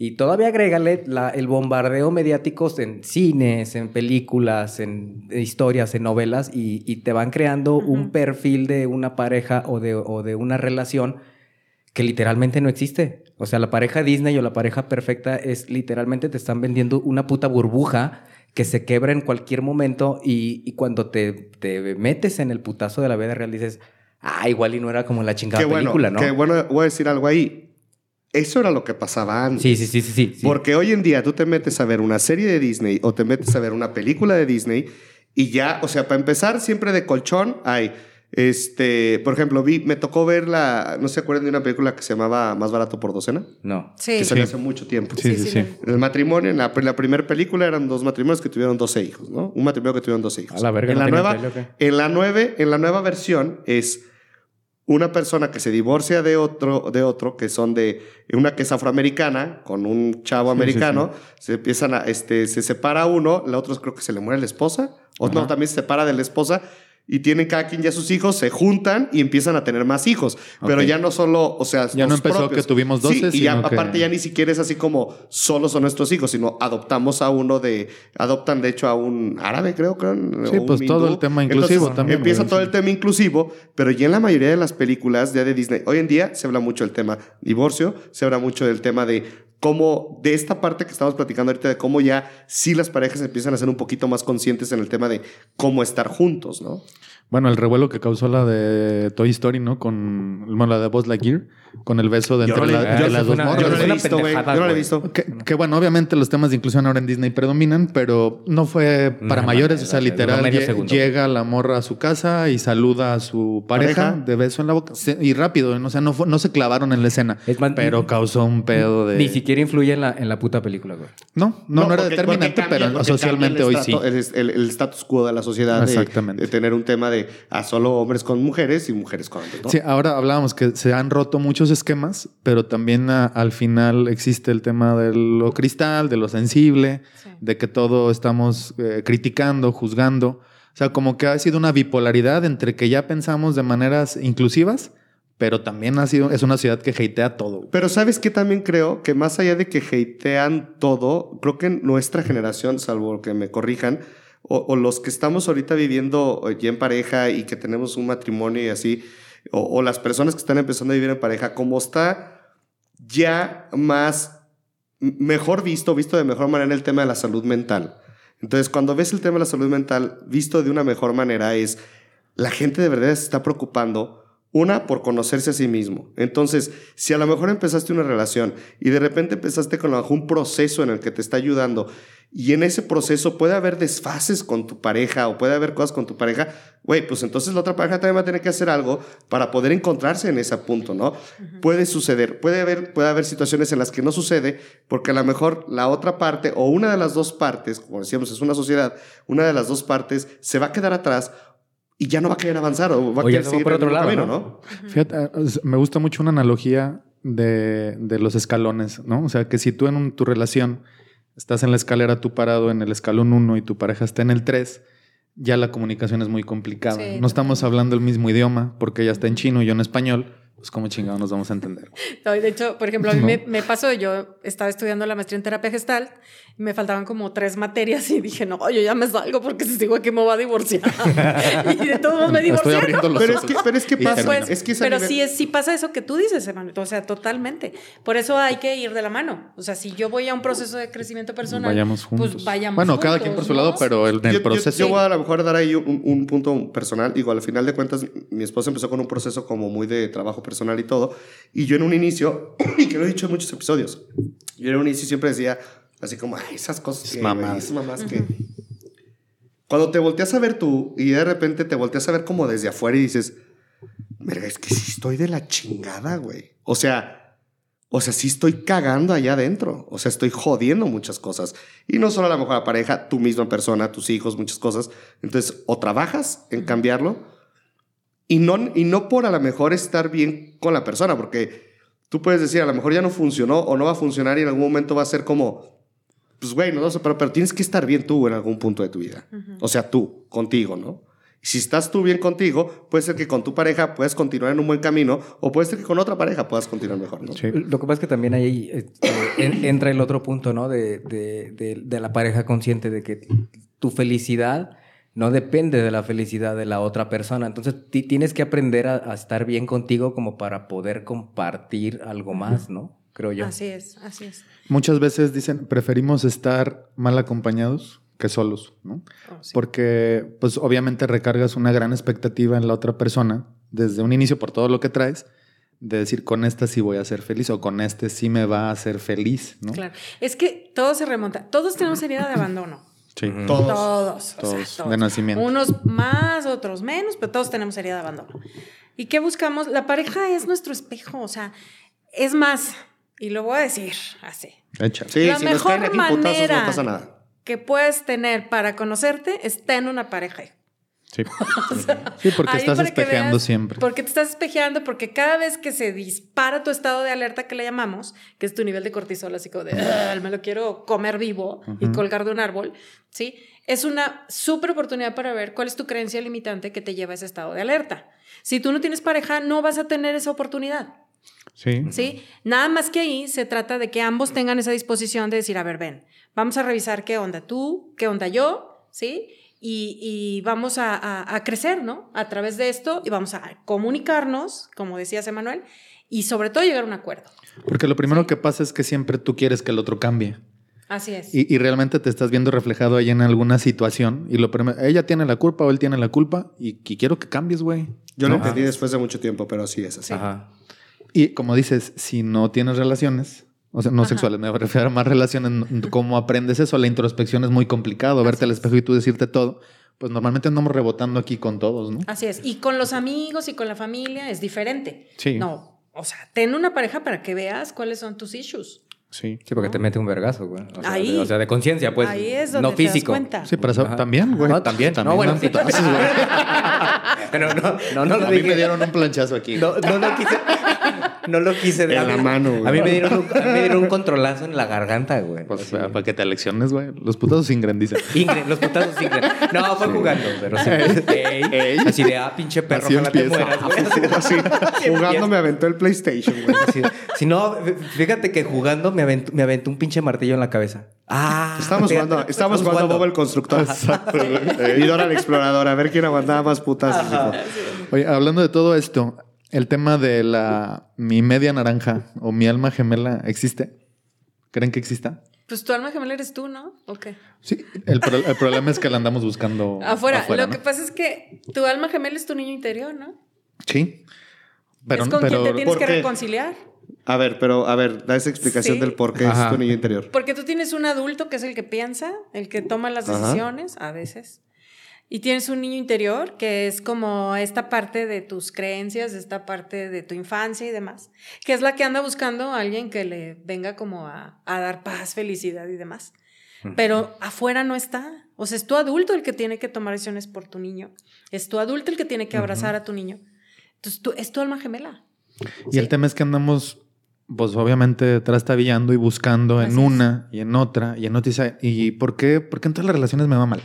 y todavía agrégale la- el bombardeo mediático en cines, en películas, en historias, en novelas y, y te van creando un
Ujú.
perfil de una pareja o de, o de una relación que literalmente no existe. O sea, la pareja Disney o la pareja perfecta es literalmente te están vendiendo una puta burbuja que se quebra en cualquier momento y, y cuando te, te metes en el putazo de la vida real dices, ah, igual y no era como la chingada
Qué bueno,
película, ¿no?
qué bueno, voy a decir algo ahí. Eso era lo que pasaba antes.
Sí, sí, sí, sí. sí.
Porque hoy en día tú te metes a ver una serie de Disney o te metes a ver una película de Disney y ya, o sea, para empezar, siempre de colchón hay. Este, por ejemplo, vi, me tocó ver la, no se acuerdan de una película que se llamaba Más barato por docena,
No.
Sí.
que salió hace mucho tiempo.
Sí, sí, sí.
En el matrimonio, en la, en la primera película eran dos matrimonios que tuvieron 12 hijos, ¿no? Un matrimonio que tuvieron 12 hijos.
A la verga,
en,
¿no
la nueva, en, la nueve, en la nueva versión es una persona que se divorcia de otro, de otro, que son de una que es afroamericana, con un chavo
Sí, sí,
americano, se empiezan a, este, se separa uno, la otra creo que se le muere la esposa, o no, también se separa de la esposa, y tienen cada quien ya sus hijos, se juntan y empiezan a tener más hijos. Pero ya no solo, o sea,
Ya no empezó que tuvimos 12,
Sí, y ya,
que-
aparte ya ni siquiera es así como solo son nuestros hijos, sino adoptamos a uno de, adoptan de hecho a un árabe, creo, creo.
Sí, pues todo el tema
Entonces,
inclusivo también,
Empieza todo el tema inclusivo, pero ya en la mayoría de las películas ya de Disney, hoy en día se habla mucho del tema divorcio, se habla mucho del tema de cómo, de esta parte que estamos platicando ahorita, de cómo ya sí las parejas empiezan a ser un poquito más conscientes en el tema de cómo estar juntos, ¿no?
Bueno, el revuelo que causó la de Toy Story, ¿no? Con bueno, la de Buzz Lightyear, con el beso de entre,
no
la- las dos morras.
Yo no lo he visto, güey. Yo no lo he visto.
Que, que bueno, obviamente los temas de inclusión ahora en Disney predominan, pero no fue para
No,
mayores.
no,
o sea, literal, lle- llega la morra a su casa y saluda a su pareja,
Pareja.
de beso en la boca. Se- y rápido, o sea, no, fue- no se clavaron en la escena,
Es más,
pero causó un pedo de...
Ni siquiera influye en la, en la puta película, güey.
No, no, no, era determinante,
cambia-
pero socialmente hoy sí.
El, el- el status quo de la sociedad
Exactamente.
De, tener un tema de a solo hombres con mujeres y mujeres con hombres. ¿no?
Sí, ahora hablábamos que se han roto muchos esquemas, pero también a- al final existe el tema de lo cristal, de lo sensible,
Sí.
de que todo estamos eh, criticando, juzgando. O sea, como que ha sido una bipolaridad entre que ya pensamos de maneras inclusivas, pero también ha sido, es una ciudad que hatea todo.
Pero sabes que también creo que más allá de que hatean todo, creo que nuestra generación, salvo que me corrijan, o, los que estamos ahorita viviendo eh, ya en pareja y que tenemos un matrimonio y así, o, o las personas que están empezando a vivir en pareja, como está ya más, mejor visto, visto de mejor manera el tema de la salud mental. Entonces, cuando ves el tema de la salud mental visto de una mejor manera, es la gente de verdad se está preocupando. Una, por conocerse a sí mismo. Entonces, si a lo mejor empezaste una relación y de repente empezaste con a lo mejor un proceso en el que te está ayudando y en ese proceso puede haber desfases con tu pareja o puede haber cosas con tu pareja, güey, pues entonces la otra pareja también va a tener que hacer algo para poder encontrarse en ese punto, ¿no? Puede suceder, puede haber, puede haber situaciones en las que no sucede porque a lo mejor la otra parte o una de las dos partes, como decíamos, es una sociedad, una de las dos partes se va a quedar atrás y ya no va a querer avanzar o va a
O
querer seguir
por
el
otro lado,
camino,
¿no?
¿no?
Fíjate, eh, me gusta mucho una analogía de, de los escalones, ¿no? O sea, que si tú en un- tu relación estás en la escalera tú parado en el escalón 1 y tu pareja está en el 3, ya la comunicación es muy complicada.
Sí,
no estamos hablando el mismo idioma porque ella está en chino y yo en español. Pues cómo chingados nos vamos a entender.
No, de hecho, por ejemplo, a mí
No.
me, me pasó, yo estaba estudiando la maestría en terapia gestal y me faltaban como tres materias y dije, no, yo ya me salgo porque si sigo aquí me voy a divorciar. y de todos modos me
Estoy
divorcié. ¿no?
abriendo los
Pero es que, pero es que pasa.
Pues,
es que
pero
nivel-
sí, es, sí pasa eso que tú dices, Emanuel. O sea, totalmente. Por eso hay que ir de la mano. O sea, si yo voy a un proceso de crecimiento personal,
Vayamos juntos.
pues vayamos
bueno, cada
juntos,
quien por su
¿no?
lado, pero el,
Yo-
el
yo-
proceso.
Yo, voy a, a lo mejor dar ahí un, un punto personal. Digo, al final de cuentas, mi esposa empezó con un proceso como muy de trabajo personal y todo. Y yo en un inicio, y que lo he dicho en muchos episodios, yo en un inicio siempre decía así como, ay, esas cosas que,
Mamadas.
güey, esas mamás que... Cuando te volteas a ver tú y de repente te volteas a ver como desde afuera y dices, verga, es que sí estoy de la chingada, güey. O sea, o sea, sí estoy cagando allá adentro. O sea, estoy jodiendo muchas cosas. Y no solo a la mejor la pareja, tu misma persona, tus hijos, muchas cosas. Entonces, o trabajas en cambiarlo y no, y no por a lo mejor estar bien con la persona, porque tú puedes decir, a lo mejor ya no funcionó o no va a funcionar y en algún momento va a ser como, pues güey, no, sé, pero, pero tienes que estar bien tú en algún punto de tu vida. O sea, tú, contigo, ¿no? Y si estás tú bien contigo, puede ser que con tu pareja puedas continuar en un buen camino o puede ser que con otra pareja puedas continuar mejor, ¿no?
Sí.
Lo que pasa es que también ahí eh, en- entra el otro punto, ¿no? De, de- de- de la pareja consciente de que tu felicidad no depende de la felicidad de la otra persona. Entonces ti- tienes que aprender a, a estar bien contigo como para poder compartir algo más, ¿no? Creo yo.
Así es, así es.
Muchas veces dicen, preferimos estar mal acompañados que solos, ¿no?
Oh, sí.
Porque, pues, obviamente recargas una gran expectativa en la otra persona desde un inicio por todo lo que traes, de decir, con esta sí voy a ser feliz o con este sí me va a hacer feliz, ¿no?
Claro. Es que todo se remonta. Todos tenemos herida de abandono.
Sí.
Todos.
Todos. o sea,
Todos, de nacimiento.
Unos más, otros menos, pero todos tenemos herida de abandono. ¿Y qué buscamos? La pareja es nuestro espejo, o sea, es más, y lo voy a decir así.
Echa.
Sí,
La
si nos
mejor
caen aquí putazos
manera-
no pasa nada.
Que puedes tener para conocerte está en una pareja.
Sí. sí, porque estás espejeando
veas-
siempre.
Porque te estás espejeando, porque cada vez que se dispara tu estado de alerta que le llamamos, que es tu nivel de cortisol, así como de "Ah, me lo quiero comer vivo y colgar de un árbol, ¿sí? Es una súper oportunidad para ver cuál es tu creencia limitante que te lleva a ese estado de alerta. Si tú no tienes pareja, no vas a tener esa oportunidad.
Sí.
¿sí? Nada más que ahí se trata de que ambos tengan esa disposición de decir, a ver, ven, vamos a revisar qué onda tú, qué onda yo, ¿sí? Y, y vamos a, a- a crecer, ¿no? A través de esto y vamos a comunicarnos, como decías, Emanuel, y sobre todo llegar a un acuerdo.
Porque lo primero que pasa es que siempre tú quieres que el otro cambie.
Así es.
Y, y realmente te estás viendo reflejado ahí en alguna situación. Y lo primero, ella tiene la culpa o él tiene la culpa. Y, y quiero que cambies, güey.
Yo lo
¿No?
entendí después de mucho tiempo, pero sí es así.
Ajá.
Y como dices, si no tienes relaciones, o sea, no
Ajá.
sexuales, me refiero a más relaciones, ¿cómo aprendes eso? La introspección es muy complicado, verte al
es.
espejo y tú decirte todo. Pues normalmente andamos rebotando aquí con todos, ¿no?
Así es. Y con los amigos y con la familia es diferente.
Sí.
No, o sea, ten una pareja para que veas cuáles son tus issues.
Sí.
Sí, porque te mete un vergazo, güey. O sea,
Ahí.
de, o sea, de conciencia, pues.
Ahí es donde
no
te das
físico.
cuenta.
Sí, para eso
Ajá.
también, güey.
No, también. no, bueno, sí.
putazos, güey.
Pero no, no, no lo
A mí
dije.
me dieron un planchazo aquí.
No, no lo quise. No lo quise
En
a
la
mí-
mano, güey.
A mí me dieron un, a mí me dieron un controlazo en la garganta, güey.
Pues
Así.
para, que te alecciones, güey. Los putazos sin grandicen.
Ingrid, los putazos Ingrid. No, fue jugando, pero sí. Ey,
Ey.
Así de, ah, pinche perro,
Así
ojalá te
empieza.
mueras, güey.
Así, jugando me aventó el PlayStation, güey.
Así de- Si no, fíjate que jugando me aventó, me aventó un pinche martillo en la cabeza. Ah.
Estábamos
fíjate,
jugando, estábamos jugando Bob el Constructor. y Dora la Exploradora, a ver quién aguantaba más putas.
Oye, hablando de todo esto, el tema de la mi media naranja o mi alma gemela existe. ¿Creen que exista?
Pues tu alma gemela eres tú, ¿no? ¿O qué?
Sí. El, pro- el problema es que la andamos buscando
Afuera.
afuera,
Lo
¿no?
que pasa es que tu alma gemela es tu niño interior, ¿no?
Sí. Pero,
es con
pero
quien te tienes
¿por
que reconciliar.
A ver, pero a ver, da esa explicación
Sí.
del por qué
Ajá.
es tu niño interior.
Porque tú tienes un adulto que es el que piensa, el que toma las
Ajá.
decisiones, a veces. Y tienes un niño interior que es como esta parte de tus creencias, esta parte de tu infancia y demás, que es la que anda buscando a alguien que le venga como a, a dar paz, felicidad y demás. Pero afuera no está. O sea, es tu adulto el que tiene que tomar decisiones por tu niño. Es tu adulto el que tiene que abrazar a tu niño. Entonces, tú, es tu alma gemela.
Y el tema es que andamos pues obviamente trastabillando y buscando en
es.
una y en otra y en otra. y dice, ¿Y por qué? ¿Por qué en todas las relaciones me va mal?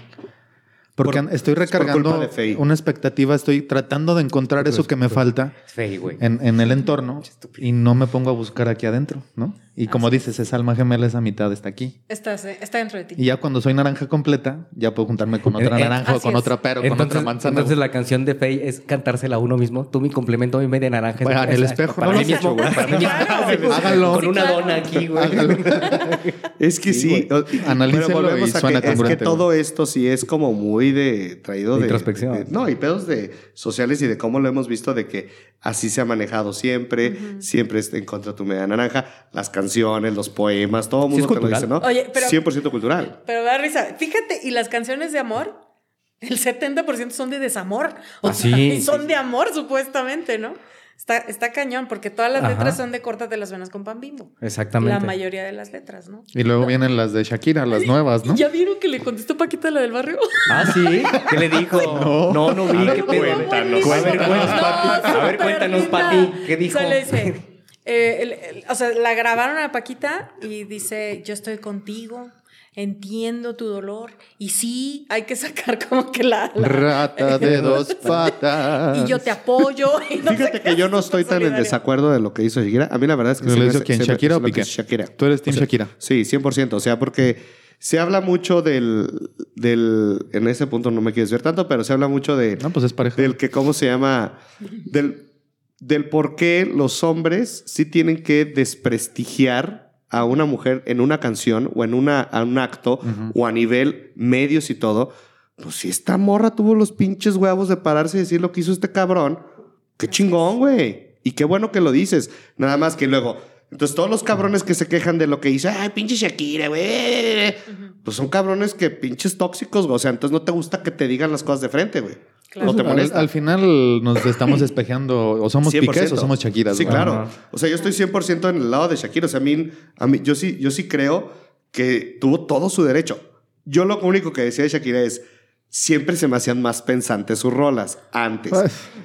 Porque
Por-
estoy
por
recargando
de
una expectativa, estoy tratando de encontrar eso que me falta
fey,
en el entorno y no me pongo a buscar aquí adentro, ¿no? Y como dices, esa alma gemela, esa mitad está aquí.
Estás, eh, está dentro de ti.
Y ya cuando soy naranja completa, ya puedo juntarme con otra
Eh, eh,
naranja o con
es.
otra pero, con
Entonces,
otra manzana.
entonces la canción de Fey es cantársela a uno mismo. Tú mi complemento, mi media naranja.
Bueno, en el
es-
espejo,
Para
no
mí mismo,
hecho, güey.
para mí mismo.
Claro.
Háganlo.
Con una dona aquí, güey.
Es que sí. o- pero volvemos
y suena
que, es que
congruente,
todo esto sí es como muy de traído
De introspección.
de- no, y pedos de sociales y de cómo lo hemos visto de que así se ha manejado siempre, siempre es en contra de tu media naranja, las canciones, los poemas, todo el
Sí,
mundo
es
te lo
cultural.
dice, ¿no?
Oye, pero-
100% cultural.
Pero da risa. Fíjate, y las canciones de amor, el 70% son de desamor. O
Ah,
sea,
sí,
y son
sí.
de amor, supuestamente, ¿no? Está, está cañón, porque todas las
Ajá.
letras son de córtate las venas con pan bimbo.
Exactamente.
La mayoría de las letras, ¿no?
Y luego vienen las de Shakira, las nuevas, ¿no?
¿Ya vieron que le contestó Paquita la del barrio?
Ah, sí. ¿Qué le dijo? No, no, vi.
A ver,
¿Qué pedo?
cuéntanos.
A ver, cuéntanos, Pati. A ver, cuéntanos, Pati. ¿Qué dijo?
O sea, le dice, eh, el- el- o sea, la grabaron a Paquita y dice, yo estoy contigo, entiendo tu dolor. Y sí, hay que sacar como que la... la-
Rata de dos patas.
y yo te apoyo. y no sé
Fíjate que yo no estoy tan en desacuerdo de lo que hizo Shakira. A mí la verdad es que
¿Lo hizo quién, Shakira o Piqué?
Shakira.
Tú eres Team Shakira.
Sí, 100%. O sea, porque se habla mucho del, del... En ese punto no me quieres ver tanto, pero se habla mucho de...
No, pues es pareja.
del que, ¿cómo se llama? Del, del por qué los hombres sí tienen que desprestigiar a una mujer en una canción o en una, a un acto o a nivel medios y todo. Pues si esta morra tuvo los pinches huevos de pararse y decir lo que hizo este cabrón, qué chingón, güey. Y qué bueno que lo dices. Nada más que luego... Entonces todos los cabrones que se quejan de lo que hizo, ay, pinche Shakira, güey. Pues son cabrones que pinches tóxicos, güey. O sea, entonces no te gusta que te digan las cosas de frente, güey.
Claro.
No te
al,
molesta.
al final nos estamos espejeando, o somos
100%.
Piqués o somos Shakira.
Sí, claro.
Ajá.
O sea, yo estoy 100% en el lado de Shakira. O sea, a mí, a mí yo, sí, yo sí creo que tuvo todo su derecho. Yo lo único que decía de Shakira es, siempre se me hacían más pensantes sus rolas antes.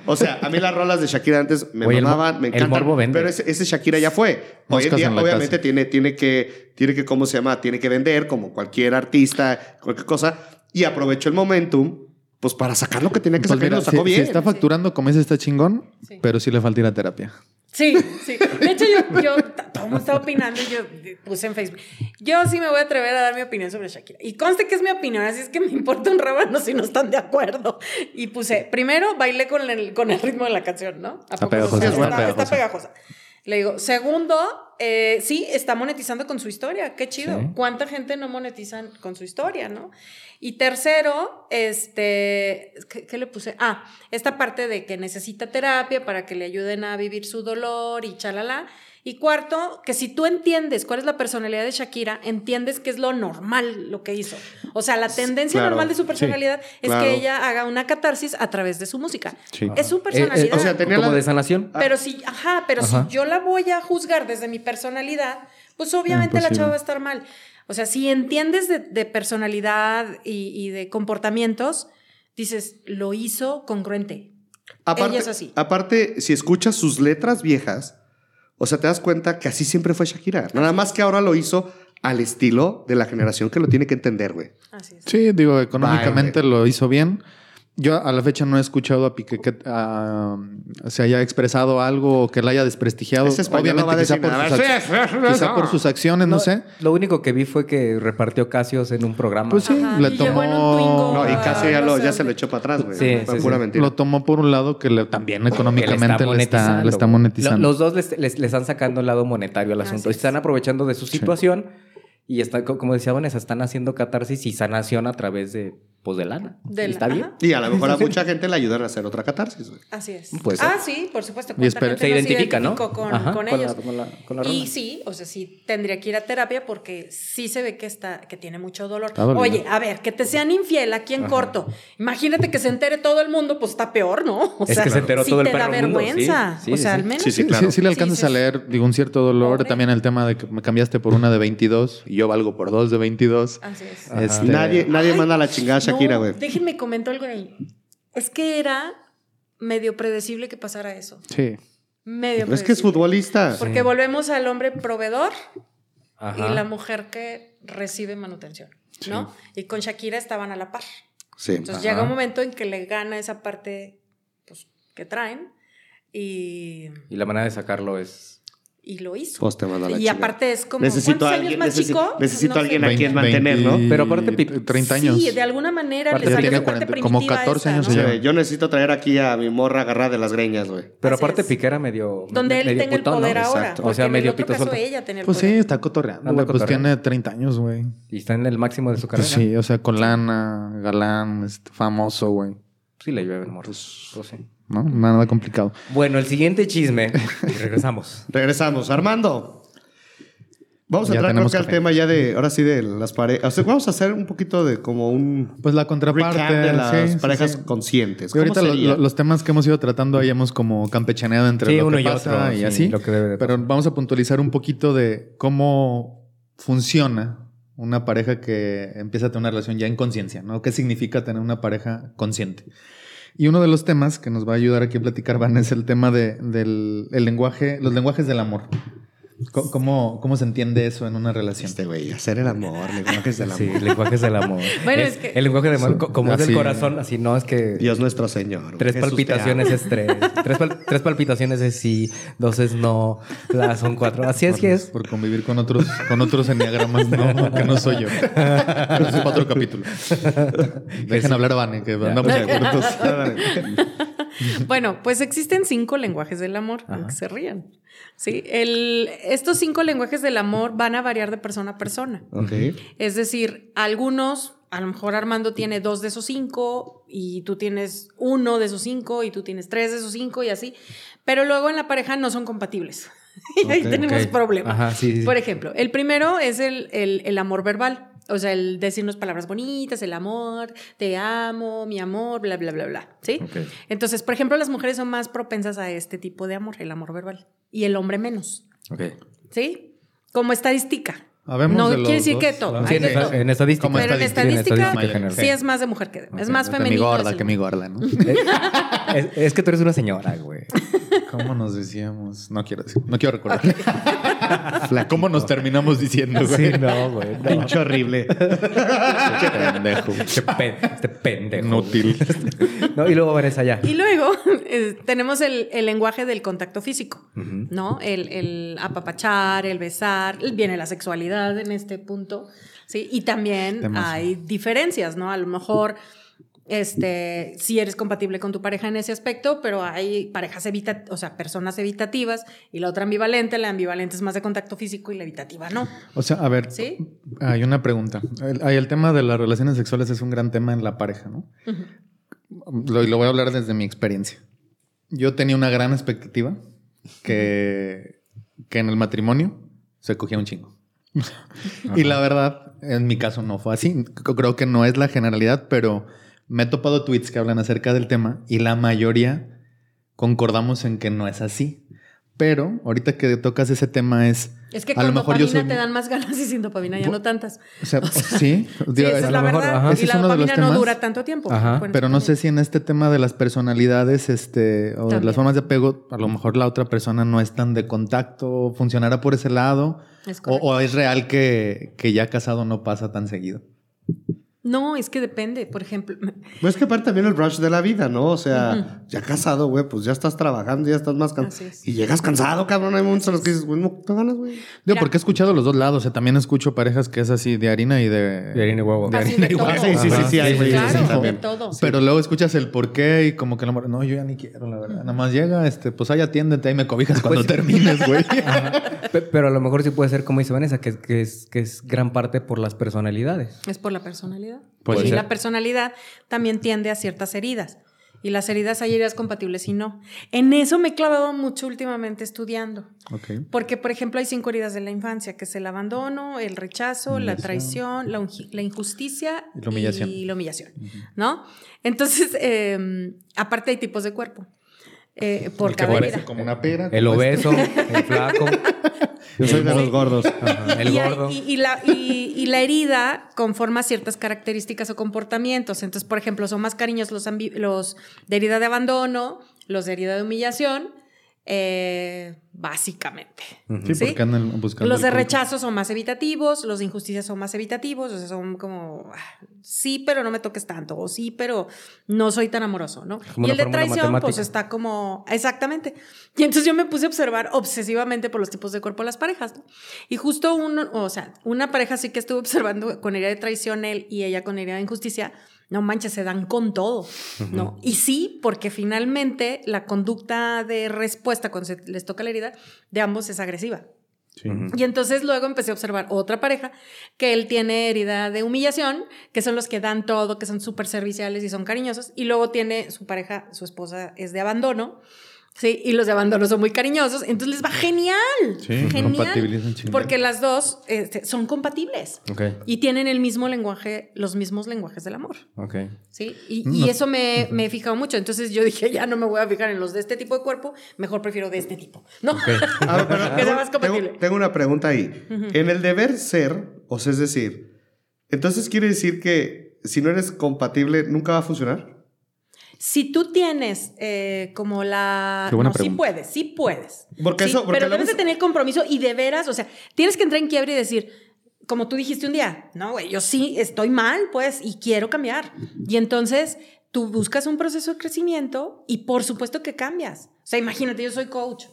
O sea, a mí las rolas de Shakira antes me
Oye,
mamaban, me
el morbo vende.
Pero ese, ese Shakira ya fue. Hoy en día,
en
obviamente,
casa.
tiene, tiene, que, tiene que, ¿cómo se llama? Tiene que vender como cualquier artista, cualquier cosa. Y aprovechó el momentum, pues para sacar lo que tenía que
Pues
sacar y
mira,
lo sacó
si, si
bien.
está facturando como ese está chingón,
Sí.
pero sí le falta ir a terapia.
Sí, sí. De hecho, yo, yo todo el mundo estaba opinando y yo puse en Facebook. Yo sí me voy a atrever a dar mi opinión sobre Shakira. Y conste que es mi opinión, así es que me importa un rábano si no están de acuerdo. Y puse, primero, bailé con el, con el ritmo de la canción, ¿no? ¿A poco
pegajosa,
Está,
es buena,
está
pegajosa.
pegajosa. Le digo, segundo, eh, sí, está monetizando con su historia. Qué chido.
Sí.
¿Cuánta gente no monetizan con su historia, no? Y tercero, este, ¿qué, qué le puse? Ah, esta parte de que necesita terapia para que le ayuden a vivir su dolor y chalala. Y cuarto, que si tú entiendes cuál es la personalidad de Shakira, entiendes que es lo normal lo que hizo. O sea, la tendencia
Claro,
normal de su personalidad es
claro.
que ella haga una catarsis a través de su música.
Sí.
Es su
Eh, eh,
personalidad.
o sea, tenía
como
la-
de sanación.
Pero si, ajá, pero
Ajá.
si yo la voy a juzgar desde mi personalidad, pues obviamente la chava va a estar mal. O sea, si entiendes de, de personalidad y, y de comportamientos, dices, lo hizo congruente.
Aparte,
Ella es así.
Aparte, si escuchas sus letras viejas, o sea, te das cuenta que así siempre fue Shakira. Nada más que ahora lo hizo al estilo de la generación que lo tiene que entender, güey.
Así es.
Sí, digo, económicamente lo hizo bien. Yo a la fecha no he escuchado a Piqué que ah, se haya expresado algo o que la haya desprestigiado.
Ese español no
quizá, por sus, quizá por sus acciones, no, sé.
Lo único que vi fue que repartió casios en un programa.
Pues sí,
Ajá,
le
y Twingo.
tomó...
No, y
Ah,
casi ya, lo, ya se lo echó para atrás, güey.
Sí,
Fue
sí,
pura
sí.
mentira.
Lo tomó por un lado que le- también económicamente le está, le está
güey.
monetizando.
Lo- Los dos les, les- le están sacando el lado monetario al asunto.
es.
Están aprovechando de su situación y está, co- como decía Vanessa, están haciendo catarsis y sanación a través de, pues, de lana.
De
Y
la-
está bien.
ajá.
Y a lo mejor a mucha gente le ayudan a hacer otra catarsis, güey.
Así es.
Puede ser.
ah, sí, por supuesto.
Y
¿Cuánta
espera-
gente
Se identifica, ¿no?
Con,
Ajá,
con
con la-
ellos.
con la- con la
y
rola.
sí, o sea, sí tendría que ir a terapia porque sí se ve que está, que tiene mucho dolor. Oye, a ver, que te sean infiel aquí en corto. Imagínate que se entere todo el mundo, pues está peor, ¿no? O
Es que se enteró
sí
todo el
te da
perro mundo, sí.
vergüenza.
Sí,
o sea,
sí.
al menos.
Sí, sí, claro.
sí, sí le alcanzas
Sí, sí,
a leer, digo, un cierto dolor.
Pobre.
También el tema de que me cambiaste por una de 22 y yo valgo por dos de 22.
Así es.
Ajá.
Este,
Nadie, nadie manda la chingada Shakira,
no,
güey.
déjenme comentar algo ahí. Es que era medio predecible que pasara eso.
Sí.
Medio
Pero es que es futbolista.
Porque volvemos al hombre proveedor
Ajá.
y la mujer que recibe manutención, ¿no? Y con Shakira estaban a la par.
Sí.
Entonces llega un momento en que le gana esa parte pues, que traen y,
Y la manera de sacarlo es.
Y lo hizo.
Pues te mando a la
y
chingada.
aparte es como
necesito
¿cuántos
a
años
alguien,
más
necesito,
chico?
necesito
No
a alguien
sé.
a quien mantener, ¿no?
Pero aparte, pi-
30 años.
Sí, de alguna manera
Aparte
le salió
tiene
esa parte
40, como
primitiva
14
esa,
años
¿no?
Sí, yo necesito traer aquí a mi morra agarrada de las greñas, güey.
Pero
Así
aparte
es.
Piquera medio.
Donde él
medio
tenga el
putón, ¿no?
poder ahora.
Exacto.
O sea, medio
el
pito
caso ella tenía el
Pues sí,
poder.
está cotorreando. Güey. Pues tiene 30 años, güey.
Y está en el máximo de su
Pues
carrera.
sí, o sea, con lana, galán, este, famoso, güey.
Sí, le llueve el morro. Pues sí.
¿No? Nada complicado.
Bueno, el siguiente chisme. y regresamos.
Regresamos. Armando. Vamos a
Ya
entrar creo que al tema ya de, ahora sí, de las parejas. O sea, vamos a hacer un poquito de como un
Pues la contraparte.
de las
sí,
parejas
sí.
conscientes.
Y
¿Cómo
ahorita lo- los temas que hemos ido tratando ahí hemos como campechaneado entre
Sí,
lo
uno
que
y
pasa
otro,
y
sí,
así.
lo que debe de
Pero vamos a puntualizar un poquito de cómo funciona una pareja que empieza a tener una relación ya en conciencia, ¿no? ¿Qué significa tener una pareja consciente? Y uno de los temas que nos va a ayudar aquí a platicar, Van, es el tema de, del el lenguaje, los lenguajes del amor. ¿Cómo, ¿Cómo se entiende eso en una relación?
Este güey, hacer el amor, lenguajes del amor.
Sí, lenguajes del amor.
Bueno, es que-
El lenguaje del amor, co- como es del corazón, así no es que.
Dios nuestro Señor.
Tres
Jesús
palpitaciones es tres. Tres, pal- tres palpitaciones es sí. Dos es no. Las son cuatro. Así es
por,
que es.
por convivir con otros, con otros enneagramas, no, que no soy yo. Pero eso es otro capítulo. Dejen hablar a Vane, que andamos de acuerdo.
Bueno, pues existen cinco lenguajes del amor,
Ajá.
que se rían. Sí, el, estos cinco lenguajes del amor van a variar de persona a persona.
Ok.
Es decir, algunos, a lo mejor Armando tiene dos de esos cinco y tú tienes uno de esos cinco y tú tienes tres de esos cinco y así. Pero luego en la pareja no son compatibles. y ahí tenemos
ok.
problemas.
Ajá, sí, sí.
Por ejemplo, el primero es el, el- el amor verbal. O sea, el decirnos palabras bonitas, el amor, te amo, mi amor, bla, bla, bla, bla. ¿Sí?
Ok.
Entonces, por ejemplo, las mujeres son más propensas a este tipo de amor, el amor verbal. Y el hombre menos.
Ok.
¿Sí? Como estadística.
Habemos
no
de
quiere
los
decir
dos,
que todo.
Sí,
hay
en,
de todo.
en estadística.
Pero en
estadística.
En
sí es más de mujer que de. Es más
Que mi
femenino.
gorda, que mi gorda, ¿no?
Es, es que tú eres una señora, güey.
¿Cómo nos decíamos? No quiero decir, no quiero recordar. ¿Cómo nos terminamos diciendo, güey?
Sí, no, güey. no.
Pinche horrible.
Qué pendejo.
Este, pe- este pendejo.
Inútil.
No, y luego Vanessa ya.
Y luego eh, tenemos el, el lenguaje del contacto físico, ¿no? El, el apapachar, el besar, viene la sexualidad en este punto, ¿sí? Y también hay diferencias, ¿no? A lo mejor, este, si eres compatible con tu pareja en ese aspecto, pero hay parejas evita, o sea, personas evitativas y la otra ambivalente, la ambivalente es más de contacto físico y la evitativa no,
O sea, a ver,
¿sí?
hay una pregunta. El, hay el tema de las relaciones sexuales es un gran tema en la pareja, ¿no? Lo, y lo voy a hablar desde mi experiencia. Yo tenía una gran expectativa que, que en el matrimonio se cogía un chingo. y la verdad, en mi caso no fue así. Creo que no es la generalidad, pero me he topado tweets que hablan acerca del tema y la mayoría concordamos en que no es así. Pero ahorita que tocas ese tema es...
Es que
a
con
lo mejor yo
dopamina
soy-
te dan más ganas y sin dopamina ya no tantas.
O sea, sí,
Sí,
digo,
esa
es-
la
mejor,
verdad.
Ese
Y
es
la
uno de los
dopamina no dura tanto tiempo.
Ajá.
Bueno,
pero no sé si en este tema de las personalidades, este, o de las formas de apego, a lo mejor la otra persona no es tan de contacto, funcionará por ese lado,
Es
o, o es real que, que ya casado no pasa tan seguido.
No, es que depende. Por ejemplo,
Pues que aparte también el rush de la vida, ¿no? O sea, ya casado, güey, pues ya estás trabajando, ya estás más cansado.
es.
Y llegas cansado, cabrón. Hay momentos en los que dices, güey, no te ganas, güey.
Digo, porque he escuchado los dos lados, o sea, también escucho parejas que es así de harina y de...
De harina y huevo.
de
Así
harina y huevo.
Sí, sí, sí, sí, hay, güey,
claro,
sí,
de todo.
Pero luego escuchas el por qué y como que el amor, no, yo ya ni quiero, la verdad. Nada más llega, este, pues ahí atiéndete, ahí me cobijas cuando termines, güey.
Pero a lo mejor sí puede ser como dice Vanessa, que, que es, que es gran parte por las personalidades.
Es por la personalidad.
Puede
y
ser.
la personalidad también tiende a ciertas heridas. Y las heridas hay heridas compatibles y no. En eso me he clavado mucho últimamente estudiando. Porque, por ejemplo, hay cinco heridas de la infancia, que es el abandono, el rechazo, la traición, la, la injusticia
Y la humillación.
y la humillación, ¿no? Entonces, eh, aparte hay tipos de cuerpo. Eh, por
El que parece como una pera.
El
como este.
obeso, el flaco,
Yo soy de los gordos.
ajá, el
y,
gordo.
y- y la, y- y la herida conforma ciertas características o comportamientos. Entonces, por ejemplo, son más cariños los, los de herida de abandono, los de herida de humillación, eh, básicamente.
Sí,
¿Sí?
porque andan buscando.
Los de rechazo son más evitativos, los de injusticia son más evitativos, o sea, son como, ah, sí, pero no me toques tanto, o sí, pero no soy tan amoroso, ¿no?
Como
y el de traición, pues está como, exactamente. Y entonces yo me puse a observar obsesivamente por los tipos de cuerpo de las parejas, ¿no? Y justo uno, o sea, una pareja sí que estuve observando con herida de traición él y ella con herida de injusticia, no manches, se dan con todo, ¿no? Y sí, porque finalmente la conducta de respuesta cuando se les toca la herida de ambos es agresiva.
Sí.
Y entonces luego empecé a observar otra pareja que él tiene herida de humillación, que son los que dan todo, que son súper serviciales y son cariñosos. Y luego tiene su pareja, su esposa es de abandono. Sí, y los de abandono son muy cariñosos. Entonces les va genial.
Sí,
genial. Porque las dos este, son compatibles.
Ok,
Y tienen el mismo lenguaje, los mismos lenguajes del amor.
ok.
¿Sí? Y,
No.
y eso me, me he fijado mucho. Entonces yo dije, ya no me voy a fijar en los de este tipo de cuerpo, mejor prefiero de este tipo. ¿No?
Pero
que sea
tengo-
más compatible.
Tengo, tengo una pregunta ahí. En el deber ser, o sea, es decir, entonces quiere decir que si no eres compatible, nunca va a funcionar.
Si tú tienes eh, como la... No, sí puedes, sí puedes.
Porque
Sí,
eso- porque
pero debes de tener compromiso y de veras, o sea, tienes que entrar en quiebre y decir, como tú dijiste un día, no, güey, yo sí estoy mal, pues, y quiero cambiar. Y entonces tú buscas un proceso de crecimiento y por supuesto que cambias. O sea, imagínate, yo soy coach.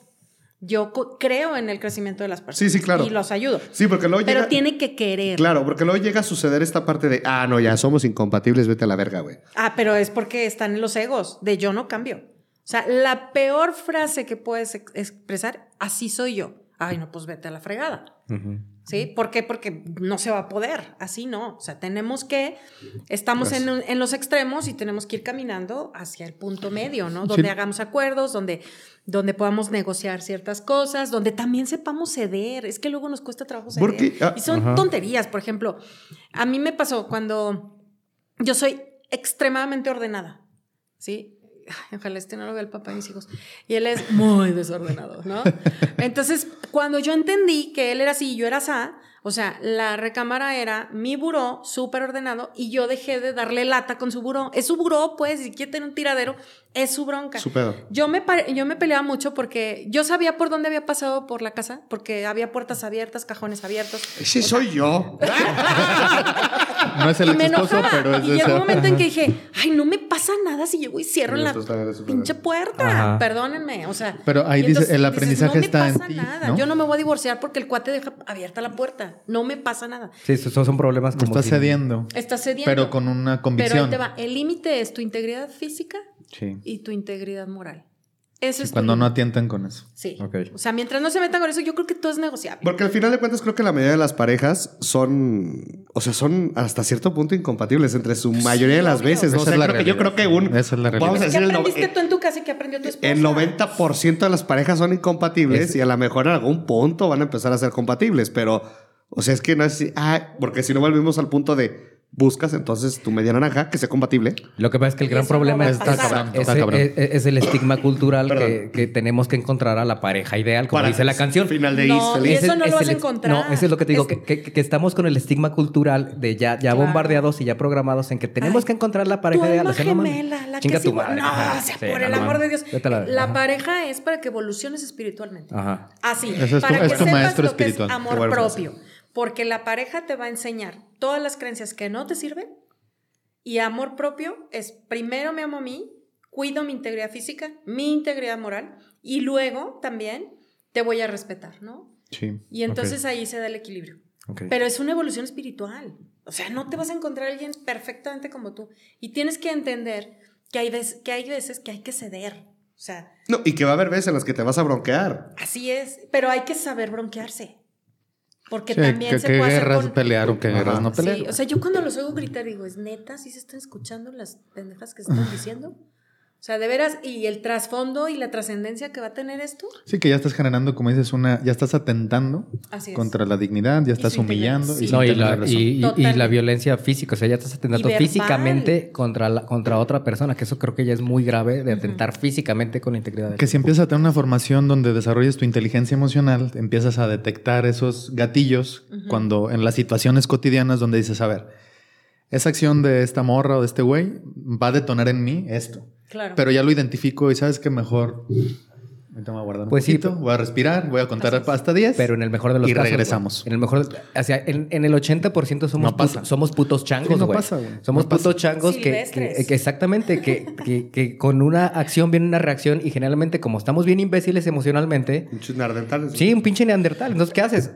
Yo creo en el crecimiento de las personas.
Sí, sí, claro.
Y los ayudo.
Sí, porque luego
Pero
llega...
tiene que querer.
Claro, porque luego llega a suceder esta parte de, ah, no, ya somos incompatibles, vete a la verga, güey.
Ah, pero es porque están en los egos de yo no cambio. O sea, la peor frase que puedes ex- expresar, así soy yo. Ay, no, pues vete a la fregada. ¿Sí? ¿Por qué? Porque no se va a poder. Así no. O sea, tenemos que, estamos en, en los extremos y tenemos que ir caminando hacia el punto medio, ¿no? Donde
Sí.
hagamos acuerdos, donde, donde podamos negociar ciertas cosas, donde también sepamos ceder. Es que luego nos cuesta trabajo ceder.
Porque- ah,
y son
ajá.
tonterías. Por ejemplo, a mí me pasó cuando yo soy extremadamente ordenada, ¿sí? Ojalá este no lo vea el papá de mis hijos. Y él es muy desordenado, ¿no? Entonces, cuando yo entendí que él era así y yo era asá, o sea, la recámara era mi buró súper ordenado y yo dejé de darle lata con su buró. Es su buró, pues, si quiere tener un tiradero, es su bronca.
Su pedo.
Yo me, yo me peleaba mucho porque yo sabía por dónde había pasado por la casa, porque había puertas abiertas, cajones abiertos.
Sí, soy yo.
No es el
y me
ex esposo,
enojaba.
pero es
y llegó un momento en que dije, ay, no me pasa nada si llego y cierro
Y
la
entonces
pinche puerta.
Ajá.
Perdónenme, o sea.
Pero ahí
y
dice,
entonces
el aprendizaje
no me
en
pasa
ti,
nada.
¿no?
Yo no me voy a divorciar porque el cuate deja abierta la puerta. No me pasa nada.
Sí, esos son problemas como...
Estás
si-
cediendo.
Estás cediendo.
Pero con una
Pero ahí
convicción.
te va. El límite es tu integridad física
Sí.
y tu integridad moral. Eso es tu
Cuando no atientan con eso.
Sí.
Ok.
O sea, mientras no se metan con eso, yo creo que todo es negociable.
Porque al final de cuentas creo que la mayoría de las parejas son, o sea, son hasta cierto punto incompatibles entre su mayoría de las
obvio.
veces. ¿no? O sea,
es la
creo que yo creo que un,
Esa es la realidad.
vamos a
¿Qué
decir el, no-
aprendiste tú en tu casa y qué aprendió tu esposa?
el 90% de las parejas son incompatibles
Es-
y a lo mejor en algún punto van a empezar a ser compatibles, pero, o sea, es que no es así, ah, porque si no volvemos al punto de buscas entonces tu media naranja que sea compatible.
Lo que pasa es que el gran
Eso
problema es, es- es- es el estigma cultural que, tenemos que encontrar a la pareja ideal, como
Para
dice la canción.
Final de
No, y eso no lo vas a encontrar.
No, eso es lo que te digo,
Es-
que, que- que estamos con el estigma cultural de ya, ya
Claro.
bombardeados y ya programados en que tenemos
Ay,
que encontrar la
tu
pareja ideal.
alma
o sea, no mames.
gemela, la
Chinga
que es
tu
igual.
madre.
No, o sea,
sí,
por el amor de Dios.
La-
pareja es para que evoluciones espiritualmente.
Ajá.
Así.
Ese es
para
tu-
que
tu
sepas
maestro
lo que es
espiritual.
Amor propio. Porque la pareja te va a enseñar todas las creencias que no te sirven. Y amor propio es primero me amo a mí, cuido mi integridad física, mi integridad moral. Y luego también te voy a respetar, ¿no?
Sí.
Y entonces ahí se da el equilibrio.
ok.
Pero es una evolución espiritual. O sea, no te vas a encontrar a alguien perfectamente como tú. Y tienes que entender que hay, veces, que hay veces que hay que ceder. O sea,
No, y que va a haber veces en las que te vas a bronquear.
así es. Pero hay que saber bronquearse. Porque
Sí,
también
que,
se
que
puede hacer
guerras
con...
pelear o que guerras no pelear.
Sí, o sea, yo cuando los oigo gritar digo, ¿es neta? ¿Sí se están escuchando las pendejas que están diciendo? O sea, de veras, y el trasfondo y la trascendencia que va a tener esto,
Sí, que ya estás generando, como dices, una, ya estás atentando
así es.
contra la dignidad, ya estás humillando.
sí.
Y,
No, y
sin
la, y- y- y la violencia física, o sea, ya estás atentando físicamente contra, la, contra otra persona, que eso creo que ya es muy grave de atentar físicamente con la integridad de
Que si empiezas a tener una formación donde desarrolles tu inteligencia emocional, empiezas a detectar esos gatillos cuando en las situaciones cotidianas donde dices, a ver, esa acción de esta morra o de este güey va a detonar en mí esto.
Claro.
Pero ya lo identifico y sabes que mejor Ahorita me voy a guardar un
Pues sí,
poquito,
pero-
voy a respirar, voy a contar hasta 10.
Pero en el mejor de los
Y
casos.
regresamos.
güey. En el mejor. de- o sea, en, en el 80% somos,
No pasa.
put- somos putos changos,
Sí, no pasa, güey.
Somos
No pasa.
putos changos que, que- que exactamente, que, que- que con una acción viene una reacción y generalmente como estamos bien imbéciles emocionalmente,
Muchos neandertales.
sí, un pinche neandertal. Entonces, ¿qué haces?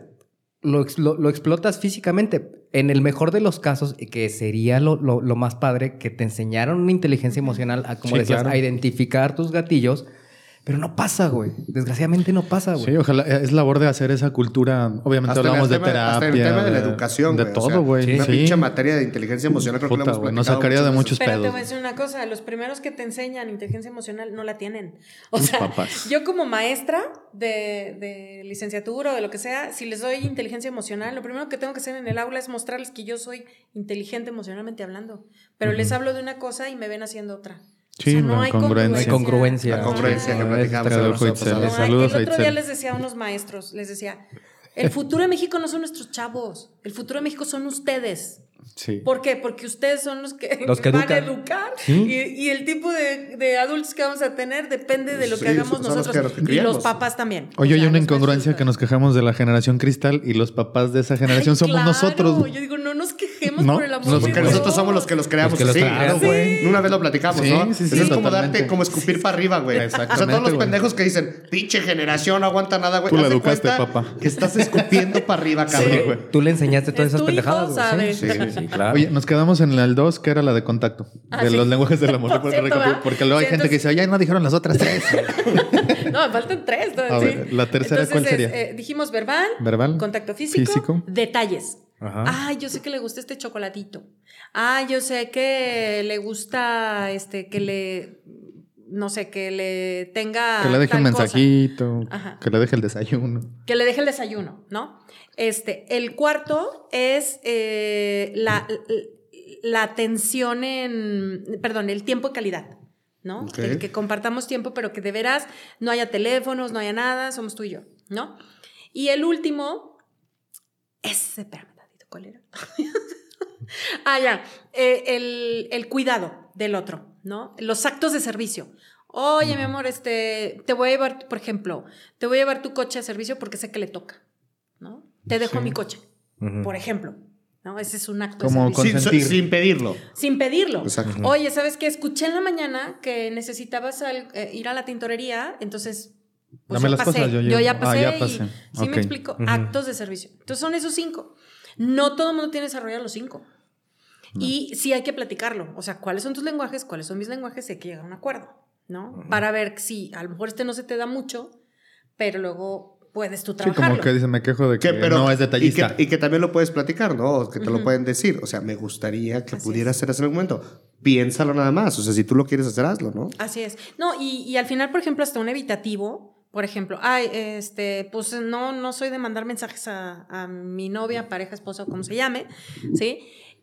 Lo, lo- lo explotas físicamente. En el mejor de los casos, que sería lo, lo- lo más padre, que te enseñaron una inteligencia emocional a, como
Sí,
decías,
claro.
a identificar tus gatillos. Pero no pasa, güey. Desgraciadamente no pasa, güey.
Sí, ojalá. Es labor de hacer esa cultura. Obviamente
Hasta
hablamos de
tema-
terapia.
hasta el tema de la educación,
De
güey, o sea,
todo, güey.
Una
sí.
pinche materia de inteligencia emocional creo que
Puta,
lo hemos
güey, nos sacaría de muchos
veces.
Pero te
pedos.
voy a decir una cosa, los primeros que te enseñan inteligencia emocional no la tienen. O sea,
papás.
yo como maestra de, de licenciatura o de lo que sea, si les doy inteligencia emocional, lo primero que tengo que hacer en el aula es mostrarles que yo soy inteligente emocionalmente hablando. Pero les hablo de una cosa y me ven haciendo otra.
Sí, la
No hay congruencia.
La congruencia que
Ah,
platicamos
Trae
en
el
los
juez,
episodios.
le
No,
saludos a
el otro día les decía a unos maestros, les decía, el futuro de México no son nuestros chavos, el futuro de México son ustedes.
Sí.
¿Por qué? Porque ustedes son los que,
Los que
van
educan.
a educar
Sí.
y, y el tipo de, de adultos que vamos a tener depende de lo que
Sí,
hagamos
los
nosotros
que- los que
y los papás también.
Oye,
O
hay
sea,
una incongruencia que nos quejamos de la generación cristal y los papás de esa generación
Ay,
somos
claro,
nosotros.
Yo digo, no nos
No,
por el amor
nos-
de
Porque
Dios.
nosotros somos los que los creamos
Los que
así. Una vez lo platicamos,
Sí,
¿no?
sí, sí,
Eso es como darte, como escupir para arriba, güey. O sea,
Exactamente,
todos los pendejos que dicen, pinche generación, no aguanta nada, güey.
Tú la educaste, papá.
Que estás escupiendo para arriba, cabrón.
Güey.
Tú le enseñaste todas
Es
esas pendejadas,
sabe.
Sí, sí, sí, claro.
Oye, nos quedamos en el 2, que era la de contacto.
Ah,
de los lenguajes del amor. Porque luego hay gente que dice, oye, no dijeron las otras tres.
No, me faltan tres. ¿no?
A ver, ¿la tercera cuál
Entonces,
sería?
eh, dijimos verbal,
Verbal,
contacto físico,
físico.
detalles.
Ajá.
Ay, yo sé que le gusta este chocolatito. Ah, yo sé que le gusta este que le no sé, que le tenga
que le deje un mensajito,
Ajá.
que le deje el desayuno.
Que le deje el desayuno, ¿no? Este, el cuarto es eh, la, la atención en, perdón, el tiempo de calidad, ¿no? El que compartamos tiempo, pero que de veras no haya teléfonos, no haya nada, somos tú y yo, ¿no? Y el último, ese, espérame, ¿cuál era? ah, ya, eh, el, el cuidado del otro, ¿no? Los actos de servicio. Oye, mi amor, este, te voy a llevar, por ejemplo, te voy a llevar tu coche a servicio porque sé que le toca, ¿no? Te dejo
Sí.
mi coche, por ejemplo, ¿no? Ese es un acto
Como
de servicio.
Sin, sin pedirlo.
Sin pedirlo.
Exacto.
Oye, ¿sabes qué? Escuché en la mañana que necesitabas al- eh, ir a la tintorería, entonces. pues,
Dame
yo
las
pasé.
cosas, yo
yo,
llevo.
ya
Ah,
pasé.
ya
y-
pasé.
sí me explico. Actos de servicio. Entonces son esos cinco. No todo el mundo tiene desarrollado los cinco. Y sí hay que platicarlo. O sea, ¿cuáles son tus lenguajes? ¿Cuáles son mis lenguajes? Y hay que llegar a un acuerdo, ¿no? Para ver si a lo mejor este no se te da mucho, pero luego puedes tú
Sí,
trabajarlo.
como que dice, me quejo de que
pero,
no es
y,
detallista.
que, y que también lo puedes platicar, ¿no? O que te lo pueden decir. O sea, me gustaría que
Así
pudieras
es.
hacer algún momento. Piénsalo nada más. O sea, si tú lo quieres hacer, hazlo, ¿no?
Así es. No, y, y al final, por ejemplo, hasta un evitativo, por ejemplo, ay, este, pues no, no soy de mandar mensajes a, a mi novia, pareja, esposa o como se llame, ¿sí?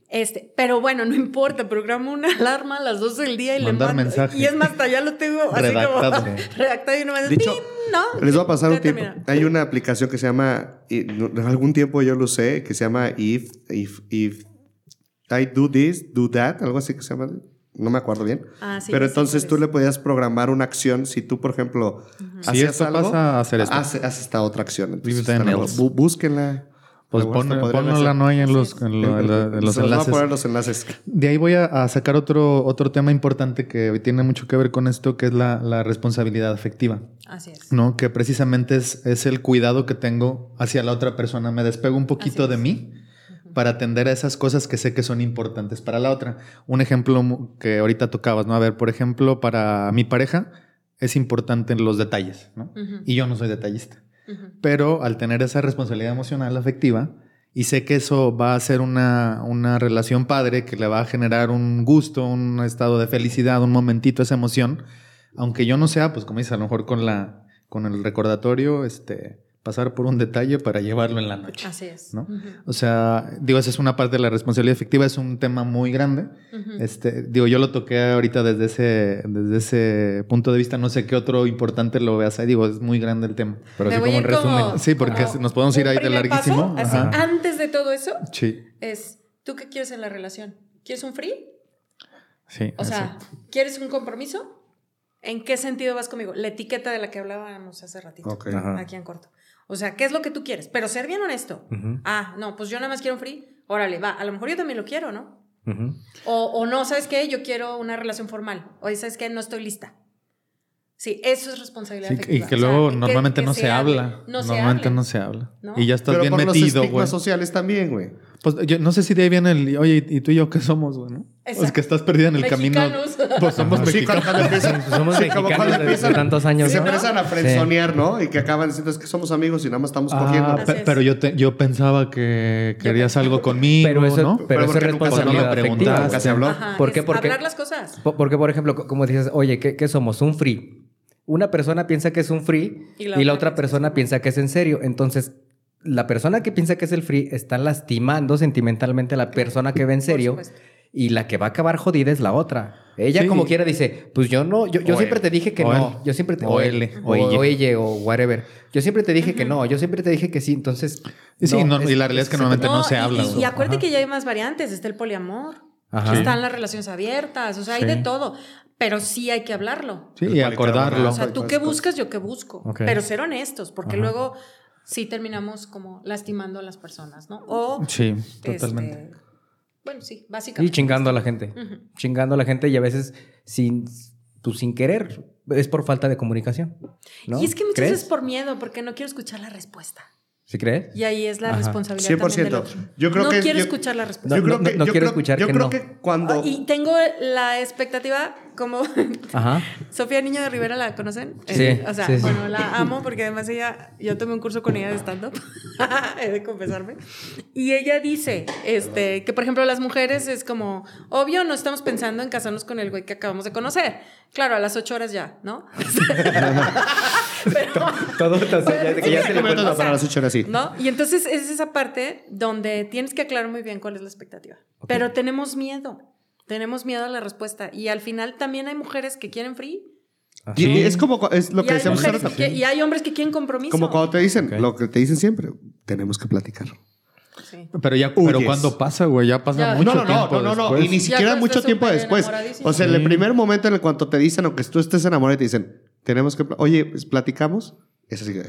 Este, pero bueno, no importa, programo una alarma a las 12 del día y
Mandar
le mando.
mensaje.
Y es más, hasta ya lo tengo así
Redactado.
como redactado y no me
De hecho,
¿no?
Les voy a pasar un tiempo. Hay una aplicación que se llama, en algún tiempo yo lo usé, que se llama If, If, If I do this, do that, algo así que se llama. No me acuerdo bien.
Ah, sí,
Pero entonces tú le podías programar una acción. Si tú, por ejemplo,
Si
hacías
esto
algo,
pasa, hacer esto.
Hace, hace esta otra acción. Entonces, bú- búsquenla.
Pues ponla no hay en los, en lo- en la- en
los voy a
enlaces.
poner los enlaces.
De ahí voy a, a sacar otro, otro tema importante que tiene mucho que ver con esto, que es la, la responsabilidad afectiva,
Así es.
¿no? Que precisamente es, es el cuidado que tengo hacia la otra persona. Me despego un poquito
Así
de
es.
mí para atender a esas cosas que sé que son importantes para la otra. Un ejemplo que ahorita tocabas, ¿no? A ver, por ejemplo, para mi pareja es importante los detalles, ¿no? Y yo no soy detallista. Pero al tener esa responsabilidad emocional afectiva, y sé que eso va a ser una, una relación padre que le va a generar un gusto, un estado de felicidad, un momentito, esa emoción, aunque yo no sea, pues como dices, a lo mejor con, la, con el recordatorio, este, pasar por un detalle para llevarlo en la noche.
Así es.
¿no? O sea, digo, esa es una parte de la responsabilidad afectiva, es un tema muy grande. Este, digo, yo lo toqué ahorita desde ese, desde ese punto de vista, no sé qué otro importante lo veas ahí, digo, es muy grande el tema.
Pero así como en
como-
resumen.
Sí, porque
como
nos podemos ir ahí de larguísimo.
paso, así, antes de todo eso,
Sí,
es, ¿tú qué quieres en la relación? ¿Quieres un free?
sí.
O sea. ¿quieres un compromiso? ¿En qué sentido vas conmigo? La etiqueta de la que hablábamos hace ratito.
Ok.
Ajá.
Aquí en corto. O sea, ¿qué es lo que tú quieres? Pero ser bien honesto. Ah, no, pues yo nada más quiero un free. Órale, va. A lo mejor yo también lo quiero, ¿no? O, o no, ¿sabes qué? Yo quiero una relación formal. O ¿sabes qué? No estoy lista. Sí, eso es responsabilidad
Sí,
afectiva.
y que
O sea,
luego
que-
normalmente
que
no se, habla.
No se
normalmente
hable.
no se habla.
¿No?
Y ya estás
Pero
bien
por los
metido,
estigmas
güey.
sociales también, güey.
Pues yo no sé si de ahí viene el, oye, ¿y tú y yo qué somos, güey? ¿no? Pues que estás perdida en el
Mexicanos.
camino. Pues somos
Sí, cuando,
mexicanos.
cuando empiezan,
Pues somos
sí, como
mexicanos
cuando
desde
empiezan-
tantos años,
Se
¿no?
empiezan a
Sí.
frenzonear, ¿no? Y que acaban diciendo es que somos amigos y nada más estamos
Ah,
cogiendo.
Es.
pero yo, te- yo pensaba que querías algo conmigo,
Pero eso,
¿no?
pero
Pero
eso es
porque nunca se
habló,
afectiva.
nunca
se habló.
Ajá,
¿Por qué? Porque-
hablar las cosas.
Po- Porque, por ejemplo, co- como dices, oye, ¿qué, qué somos? Un free. Una persona piensa que es un free
Y
y
la
la,
otra
otra persona piensa que es en serio. Entonces, la persona que piensa que es el free está lastimando sentimentalmente a la persona que ve en serio. Y la que va a acabar jodida es la otra. Ella
Sí.
como quiera dice, pues yo no, yo, yo siempre
él.
te dije que
O
no.
él.
Yo siempre te...
O
él,
él,
O,
o ella.
o ella, o whatever. Yo siempre te dije que no. Yo siempre te dije que sí. Entonces...
Y sí, no,
es-
y la realidad es que normalmente no, se
y-
habla.
Y, acuérdate
Ajá.
que ya hay más variantes. Está el poliamor.
Ajá.
Están las relaciones abiertas. O sea, hay
Sí.
de todo. Pero sí hay que hablarlo.
Sí, y acordarlo.
O sea, tú qué buscas, yo qué busco. Pero ser honestos, porque
Ajá.
luego sí terminamos como lastimando a las personas, ¿no? O.
Sí,
este,
totalmente.
bueno, sí,
Y
básicamente.
chingando a la gente. Chingando a la gente y a veces sin, pues, sin querer. Es por falta de comunicación. ¿no?
Y es que muchas
¿Crees?
veces por miedo, porque no quiero escuchar la respuesta.
¿Sí crees?
Y ahí es la
Ajá.
responsabilidad también del
100%.
otro.
Yo creo
no
que-
quiero
yo-
escuchar la respuesta.
No,
yo creo
no,
que,
no
yo
quiero
creo-
escuchar
yo
que
creo
no.
que cuando
Ah, Y tengo la expectativa, como
Ajá.
Sofía Niño de Rivera, ¿la conocen?
Sí,
Eh, o sea,
sí, sí.
bueno, la amo porque además ella, yo tomé un curso con ella de stand-up, he de confesarme. Y ella dice, este, que por ejemplo las mujeres es como, obvio, no estamos pensando en casarnos con el güey que acabamos de conocer. Claro, a las ocho horas ya, ¿no? Pero,
Todo, o sea, ya, que ya se le fue-
o sea,
para las ocho horas, sí.
¿No? Y entonces es esa parte donde tienes que aclarar muy bien cuál es la expectativa. Pero tenemos miedo. Tenemos miedo a la respuesta. Y al final también hay mujeres que quieren free.
Y
Sí.
es como es lo
y,
que decíamos
que- y hay hombres que quieren compromiso.
Como cuando te dicen,
Ok.
lo que te dicen siempre, tenemos que platicar.
Sí.
Pero ya, pero cuando pasa, güey, ya pasa
Ya.
mucho
no, no, no,
tiempo
no, no, no,
después.
y ni siquiera mucho tiempo después. O sea, en el
Sí.
primer momento en el cuanto te dicen o que tú estés enamorado y te dicen, tenemos que, oye, pues, platicamos. Es así que,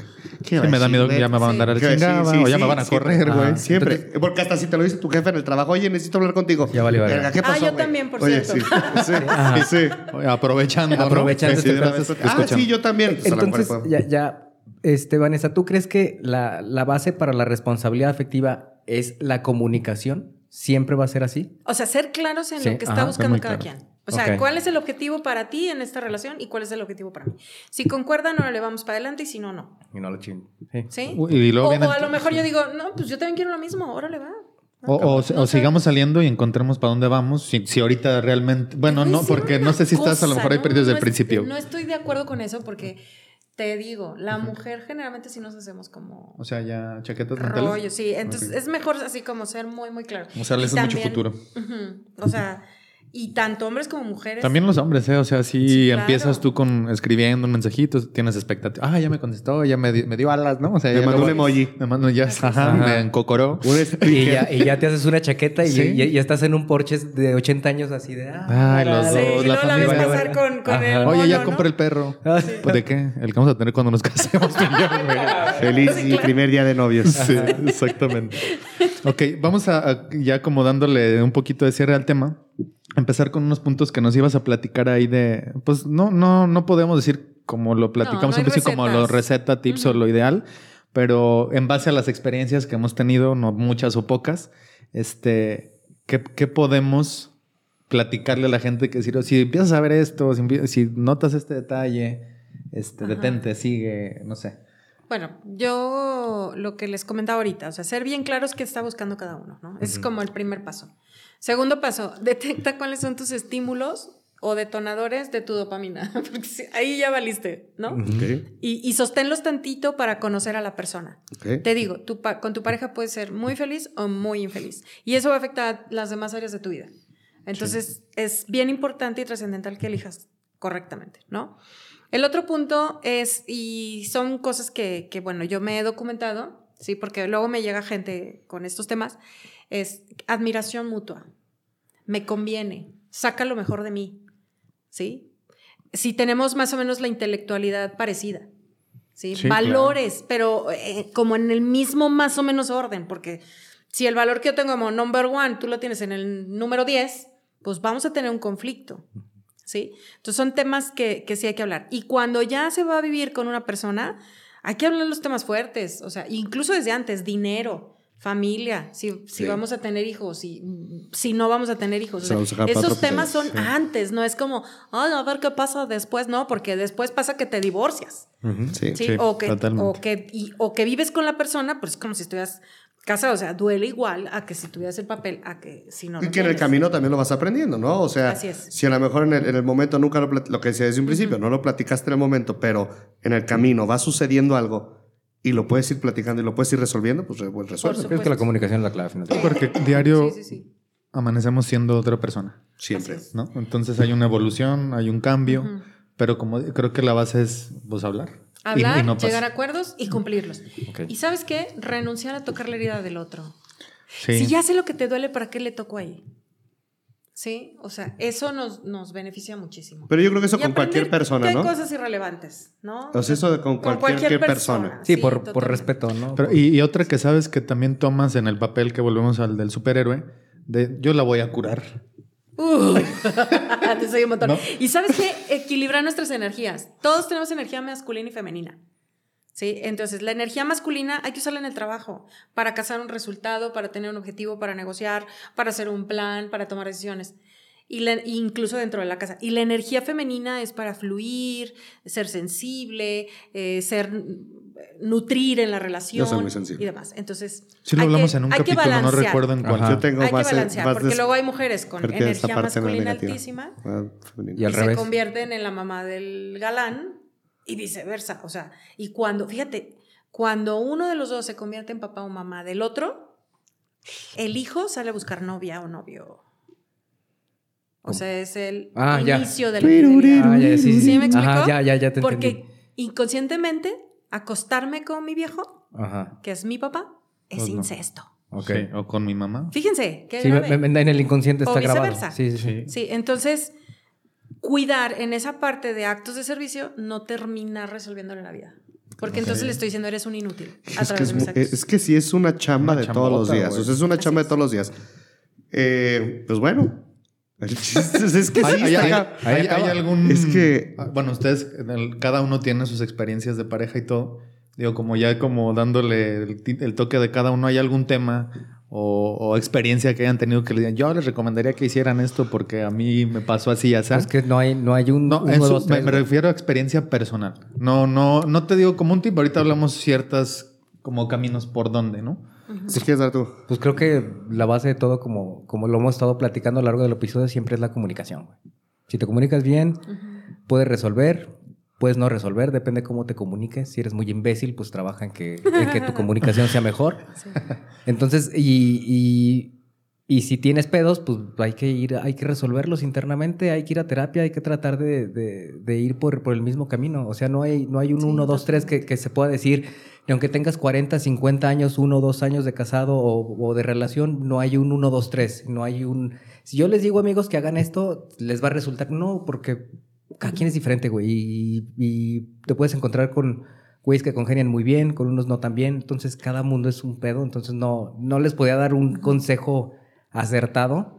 ¿qué
Sí,
va a
me da miedo que ya me van a mandar a la
¿Qué va a decir?
chingada
Sí,
o ya
sí,
me van a correr, güey.
Ah.
Siempre. Porque hasta si te lo dice tu jefe en el trabajo, oye, necesito hablar contigo.
Ya verga.
Verga, ¿qué
Ah,
pasó,
yo
güey?
también, por
Oye,
cierto.
Sí, sí, sí.
Oye, Aprovechando.
Aprovechando este
Ah, sí, yo también. Pues,
Entonces, ya, ya, este, Vanessa, ¿tú crees que la, la base para la responsabilidad afectiva es la comunicación? ¿Siempre va a ser así?
O sea, ser claros en
Sí,
lo que está
ajá,
buscando cada
claro.
quien. O sea. ¿cuál es el objetivo para ti en esta relación y cuál es el objetivo para mí? Si concuerdan, no le vamos para adelante y si no, no.
Y no lo chingo. Sí.
¿Sí?
Uy, y luego
o, o a lo mejor yo digo, no, pues yo también quiero lo mismo, órale va.
O, o-
No
o sigamos saliendo y encontremos para dónde vamos. Si, si ahorita realmente. Bueno, no, porque no sé si estás a lo mejor ahí
no,
perdido desde
no
el principio.
No estoy de acuerdo con eso porque te digo, la mujer generalmente sí nos hacemos como
O sea, ya chaquetas mentales.
rollo, sí. Entonces es mejor así como ser muy, muy claro.
Mostrarles
Y
mucho
también-
futuro.
O sea, y tanto hombres como mujeres.
También los hombres, ¿eh? O sea, si
Sí, claro.
empiezas tú con escribiendo un mensajito, tienes expectativa. Ah, ya me contestó, ya me, di- me dio alas, ¿no? O sea,
Me
ya
mandó un emoji.
Me mandó ya, ajá,
Ajá.
me encocoró.
Y ya, y ya te haces una chaqueta y,
Sí.
y- y estás en un Porsche de 80 años así de... Ah,
Ay, los
Sí,
dos,
y
la
ves
vale.
con, con el
Oye, ya
mono,
compré
¿no?
el perro.
Ah,
Pues de qué? El que vamos a tener cuando nos casemos.
Feliz
Sí,
y
claro.
primer día de novios.
Sí, exactamente. Ok, vamos a, a- ya como dándole un poquito de cierre al tema. Empezar con unos puntos que nos ibas a platicar ahí de. Pues no, no, no podemos decir como lo platicamos
No, no
como lo receta, tips o lo ideal, pero en base a las experiencias que hemos tenido, no muchas o pocas, este, ¿qué, qué podemos platicarle a la gente que decir, si empiezas a ver esto, si, notas este detalle, este,
Ajá.
detente, sigue, no sé.
Bueno, yo lo que les comentaba ahorita, o sea, ser bien claros qué está buscando cada uno, ¿no? Es como el primer paso. Segundo paso, detecta cuáles son tus estímulos o detonadores de tu dopamina, porque ahí ya valiste, ¿no? Y, y sosténlos tantito para conocer a la persona. Te digo, tu con tu pareja puedes ser muy feliz o muy infeliz. Y eso va a afectar las demás áreas de tu vida. Entonces, es bien importante y trascendental que elijas correctamente, ¿no? El otro punto es, y son cosas que, que, bueno, yo me he documentado, ¿sí? Porque luego me llega gente con estos temas, es admiración mutua. Me conviene, saca lo mejor de mí, ¿sí? si tenemos más o menos la intelectualidad parecida. ¿sí?
Sí,
Valores, pero eh, como en el mismo más o menos orden, porque si el valor que yo tengo como number one, tú lo tienes en el número 10, pues vamos a tener un conflicto. ¿Sí? Entonces son temas que, que sí hay que hablar. Y cuando ya se va a vivir con una persona, hay que hablar los temas fuertes, o sea, incluso desde antes, dinero, familia, si, si
Sí.
vamos a tener hijos, si, si no vamos a tener hijos. O sea, esos temas son
sí.
antes, no es como, "Ay, a ver qué pasa después, no, porque después pasa que te divorcias.
Sí.
¿sí?
Sí,
o, que, o, que, y- o que vives con la persona, pues es como si estuvieras casado. O sea, duele igual a que si tuvieras el papel, a que si no
Y
lo
que en el camino también lo vas aprendiendo, ¿no? O sea,
Así es.
si a lo mejor en el, en el momento nunca lo, lo que decía desde un principio, no lo platicaste en el momento, pero en el camino va sucediendo algo y lo puedes ir platicando y lo puedes ir resolviendo, pues, pues resuelve.
Creo que la comunicación es la clave. finalmente.
Porque diario
Sí, sí, sí.
amanecemos siendo otra persona,
Siempre.
¿no? Entonces hay una evolución, hay un cambio, pero como creo que la base es pues hablar. Y-
Hablar,
y no
llegar a acuerdos y cumplirlos. Y sabes qué? Renunciar a tocar la herida del otro.
Sí.
Si ya sé lo que te duele, ¿para qué le toco ahí? ¿Sí? O sea, eso nos, nos beneficia muchísimo.
Pero yo creo que eso
Y
con cualquier persona,
que hay
¿no?
cosas irrelevantes, ¿no?
O sea, eso de con cualquier persona.
Sí, por, por respeto, ¿no?
Pero- y, y otra que sabes que también tomas en el papel que volvemos al del superhéroe, de yo la voy a curar.
Uy, te soy un montón.
¿No?
Y sabes qué? Equilibrar nuestras energías. Todos tenemos energía masculina y femenina. ¿Sí? Entonces, la energía masculina hay que usarla en el trabajo para cazar un resultado, para tener un objetivo, para negociar, para hacer un plan, para tomar decisiones. Y la- incluso dentro de la casa. Y la energía femenina es para fluir, ser sensible, eh, ser nutrir en la relación
Yo soy muy sensible.
y demás. Entonces,
Sí lo
hay
hablamos
que-
en un capítulo, no
balancear.
recuerdo en cuál.
Yo tengo
Hay que balancear,
más
porque luego hay mujeres con energía masculina
negativa.
altísima
Ah, femenina.
Y al
y
revés.
se convierten en la mamá del galán y viceversa. O sea, y cuando, fíjate, cuando uno de los dos se convierte en papá o mamá del otro, el hijo sale a buscar novia o novio. O sea, es el
Ah, ya.
inicio de la infidelidad.
Ah, ya, sí, sí.
¿Sí me explico?
Ajá, ya, ya, ya te
Porque
entendí.
inconscientemente, acostarme con mi viejo,
Ajá.
que es mi papá, es
Pues no.
incesto.
Ok.
Sí, o con mi mamá.
Fíjense, qué
Sí,
grave.
en el inconsciente
O
está grabado.
viceversa.
Sí, sí, sí.
Sí, entonces cuidar en esa parte de actos de servicio no termina resolviéndole la vida. Porque entonces le estoy diciendo, eres un inútil. A
Es que,
través
es,
de mis
mu-
actos.
es que sí es una chamba
Una
de todos los días. O sea, es una
Así
chamba
es.
de todos los días. Eh, pues bueno. El chiste es, que sí
¿Hay, hay-
está
hay- hay- hay algún...
Es que-
Ah, Bueno, ustedes, el- cada uno tiene sus experiencias de pareja y todo. Digo, como ya como dándole el, el toque de cada uno, ¿hay algún tema o, o experiencia que hayan tenido que le digan, yo les recomendaría que hicieran esto porque a mí me pasó así, ya
Es
sabes?
que no hay, no hay un.
No,
uno,
su-
dos,
me,
tres,
me
güey.
refiero a experiencia personal. No, no, no te digo como un tip, ahorita hablamos ciertas como caminos por dónde, ¿no?
Si quieres dar tú.
Pues creo que la base de todo, como, como lo hemos estado platicando a lo largo del episodio, siempre es la comunicación. güey. Si te comunicas bien, puedes resolver, puedes no resolver, depende cómo te comuniques. Si eres muy imbécil, pues trabaja en que, en que tu comunicación sea mejor. Entonces, y, y, y si tienes pedos, pues hay que ir, hay que resolverlos internamente, hay que ir a terapia, hay que tratar de, de- de ir por, por el mismo camino. O sea, no hay, no hay un
Sí,
1, 2, 3 que, que se pueda decir, y aunque tengas 40, 50 años, 1 o 2 años de casado o, o de relación, no hay un 1, 2, 3, no hay un... Si yo les digo, amigos, que hagan esto, les va a resultar, no, porque cada quien es diferente, güey, y, y te puedes encontrar con güeyes que congenian muy bien, con unos no tan bien, entonces cada mundo es un pedo, entonces no, no les podía dar un consejo acertado,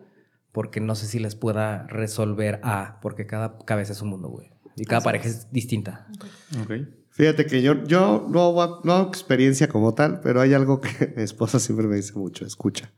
porque no sé si les pueda resolver a, porque cada cabeza es un mundo, güey, y cada
Así
pareja
es.
es distinta.
Fíjate que yo, yo no, hago- no hago experiencia como tal, pero hay algo que mi esposa siempre me dice mucho, escucha.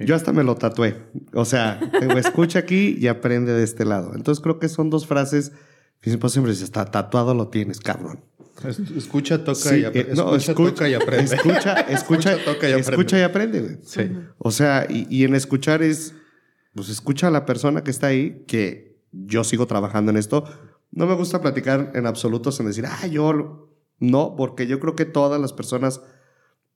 Sí.
Yo hasta me lo tatué. O sea, tengo escucha aquí y aprende de este lado. Entonces creo que son dos frases que mi siempre dice, está tatuado lo tienes, cabrón.
Es- Escucha, toca
Sí,
y aprende.
eh, no,
escucha,
escucha,
toca y aprende.
Escucha, escucha,
toca y aprende.
escucha y aprende. güey.
Sí.
O sea, y, y en escuchar es, pues escucha a la persona que está ahí, que yo sigo trabajando en esto. No me gusta platicar en absolutos en decir, ah, yo lo-". no, porque yo creo que todas las personas,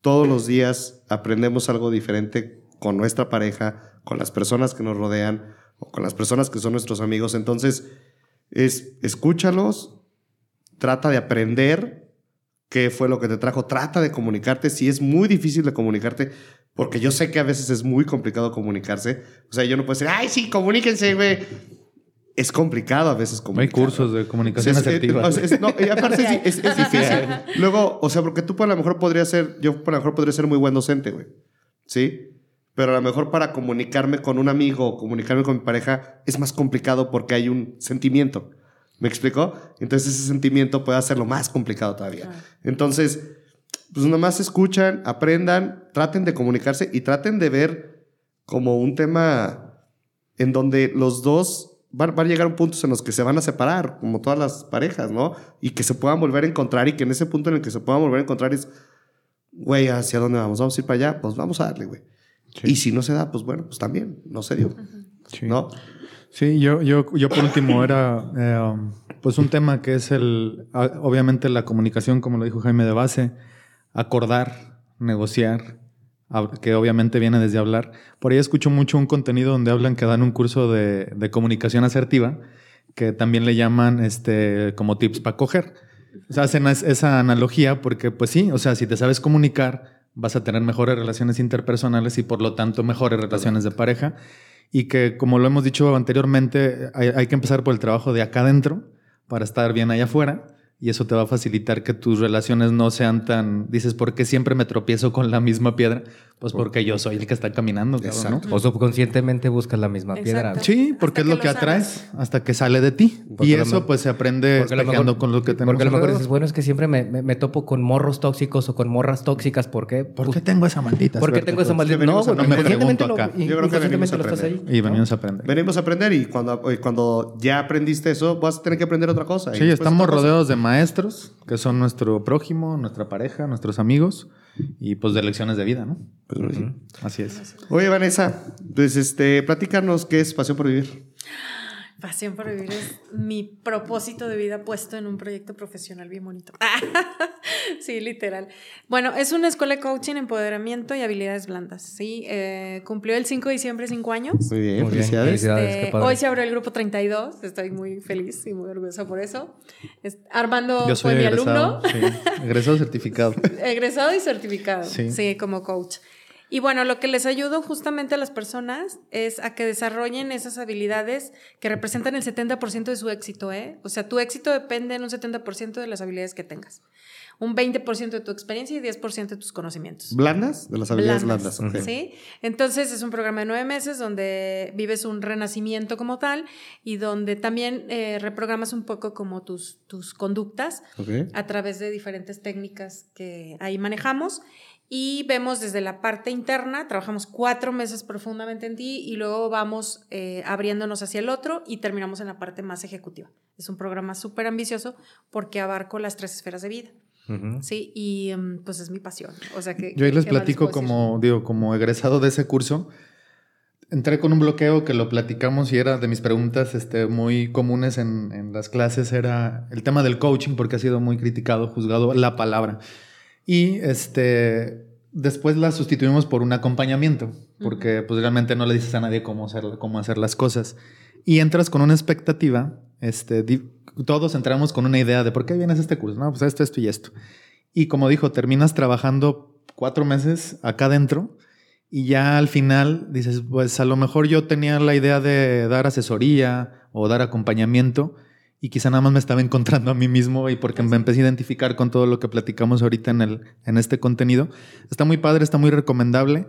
todos los días aprendemos algo diferente con nuestra pareja, con las personas que nos rodean o con las personas que son nuestros amigos. Entonces, es escúchalos, trata de aprender qué fue lo que te trajo, trata de comunicarte. Si es muy difícil de comunicarte, porque yo sé que a veces es muy complicado comunicarse. O sea, yo no puedo decir, ay, sí, comuníquense, güey. es complicado a veces
Hay
comunicar.
cursos de comunicación
es-
asertiva.
es- no, y aparte sí, es, es difícil. Luego, o sea, porque tú por lo mejor podrías ser, yo por lo mejor podría ser muy buen docente, güey. ¿Sí? Pero a lo mejor para comunicarme con un amigo o comunicarme con mi pareja es más complicado porque hay un sentimiento. ¿Me explicó? Entonces ese sentimiento puede hacerlo más complicado todavía. Entonces, pues nomás escuchan, aprendan, traten de comunicarse y traten de ver como un tema en donde los dos van, van a llegar a puntos en los que se van a separar, como todas las parejas, ¿no? Y que se puedan volver a encontrar y que en ese punto en el que se puedan volver a encontrar es, güey, ¿hacia dónde vamos? ¿Vamos a ir para allá? Pues vamos a darle, güey.
Sí.
Y si no se da, pues bueno, pues también, no se dio,
Sí.
¿no?
Sí, yo, yo, yo por último era eh, um, pues un tema que es el, obviamente la comunicación, como lo dijo Jaime de base, acordar, negociar, que obviamente viene desde hablar. Por ahí escucho mucho un contenido donde hablan que dan un curso de, de comunicación asertiva, que también le llaman este, como tips para coger. O sea, hacen es- esa analogía porque, pues sí, o sea, si te sabes comunicar, vas a tener mejores relaciones interpersonales y por lo tanto mejores relaciones de pareja. Y que, como lo hemos dicho anteriormente, hay, hay que empezar por el trabajo de acá adentro para estar bien allá afuera. Y eso te va a facilitar que tus relaciones no sean tan. Dices, ¿por qué siempre me tropiezo con la misma piedra? Pues porque yo soy el que está caminando, cabrón, ¿no?
O subconscientemente buscas la misma piedra.
Sí, porque
Hasta
es lo
que lo
atraes hasta que sale de ti.
Porque
y eso pues se aprende
Porque mejor-
con lo que tenemos.
Porque a lo mejor dices, bueno, es que siempre me, me- me topo con morros tóxicos o con morras tóxicas. ¿Por qué?
¿Por
Pues,
qué tengo esa maldita
¿por qué tengo esa
pues?
maldita? No,
a
güey,
aprender.
inconscientemente lo,
Yo creo
que venimos a
inconscientemente lo estás
aprender.
ahí.
Y
¿no?
venimos a aprender.
Venimos a aprender y cuando, y cuando ya aprendiste eso, vas a tener que aprender otra cosa.
Sí, estamos rodeados de maestros que son nuestro prójimo, nuestra pareja, nuestros amigos y pues de lecciones de vida, ¿no?
Pues, sí.
Así es.
Oye, Vanessa, pues este, platícanos qué es Pasión por Vivir.
Pasión por vivir es mi propósito de vida puesto en un proyecto profesional bien bonito. sí, literal. Bueno, es una escuela de coaching, empoderamiento y habilidades blandas. Sí, Eh, cumplió el 5 de diciembre cinco años.
Muy bien,
Muy bien.
felicidades.
Este,
qué padre.
hoy se abrió el grupo 32. Estoy muy feliz y muy orgullosa por eso. Es- Armando
Yo soy
fue mi
egresado.
alumno.
Sí, egresado certificado.
Egresado y certificado.
Sí.
Sí. como coach. Y bueno, lo que les ayudo justamente a las personas es a que desarrollen esas habilidades que representan el 70% de su éxito, ¿eh? O sea, tu éxito depende en un 70% de las habilidades que tengas. Un 20% de tu experiencia y 10% de tus conocimientos.
¿Blandas? De las habilidades blandas. ok.
¿sí? Entonces es un programa de nueve meses donde vives un renacimiento como tal y donde también eh, reprogramas un poco como tus, tus conductas a través de diferentes técnicas que ahí manejamos y vemos desde la parte interna, trabajamos cuatro meses profundamente en ti y luego vamos eh, abriéndonos hacia el otro y terminamos en la parte más ejecutiva. Es un programa súper ambicioso porque abarco las tres esferas de vida. Sí, y em, pues es mi pasión. O sea que...
Yo ahí les
¿qué más
platico como, digo, como egresado de ese curso. Entré con un bloqueo que lo platicamos y era de mis preguntas este, muy comunes en, en las clases, era el tema del coaching, porque ha sido muy criticado, juzgado la palabra. Y este, después la sustituimos por un acompañamiento, porque pues realmente no le dices a nadie cómo hacer, cómo hacer las cosas. Y entras con una expectativa, este, di- todos entramos con una idea de por qué vienes a este curso, no, pues esto, esto y esto. Y como dijo, terminas trabajando cuatro meses acá adentro y ya al final dices, pues a lo mejor yo tenía la idea de dar asesoría o dar acompañamiento y quizá nada más me estaba encontrando a mí mismo y porque me empecé a identificar con todo lo que platicamos ahorita en, el, en este contenido. Está muy padre, está muy recomendable.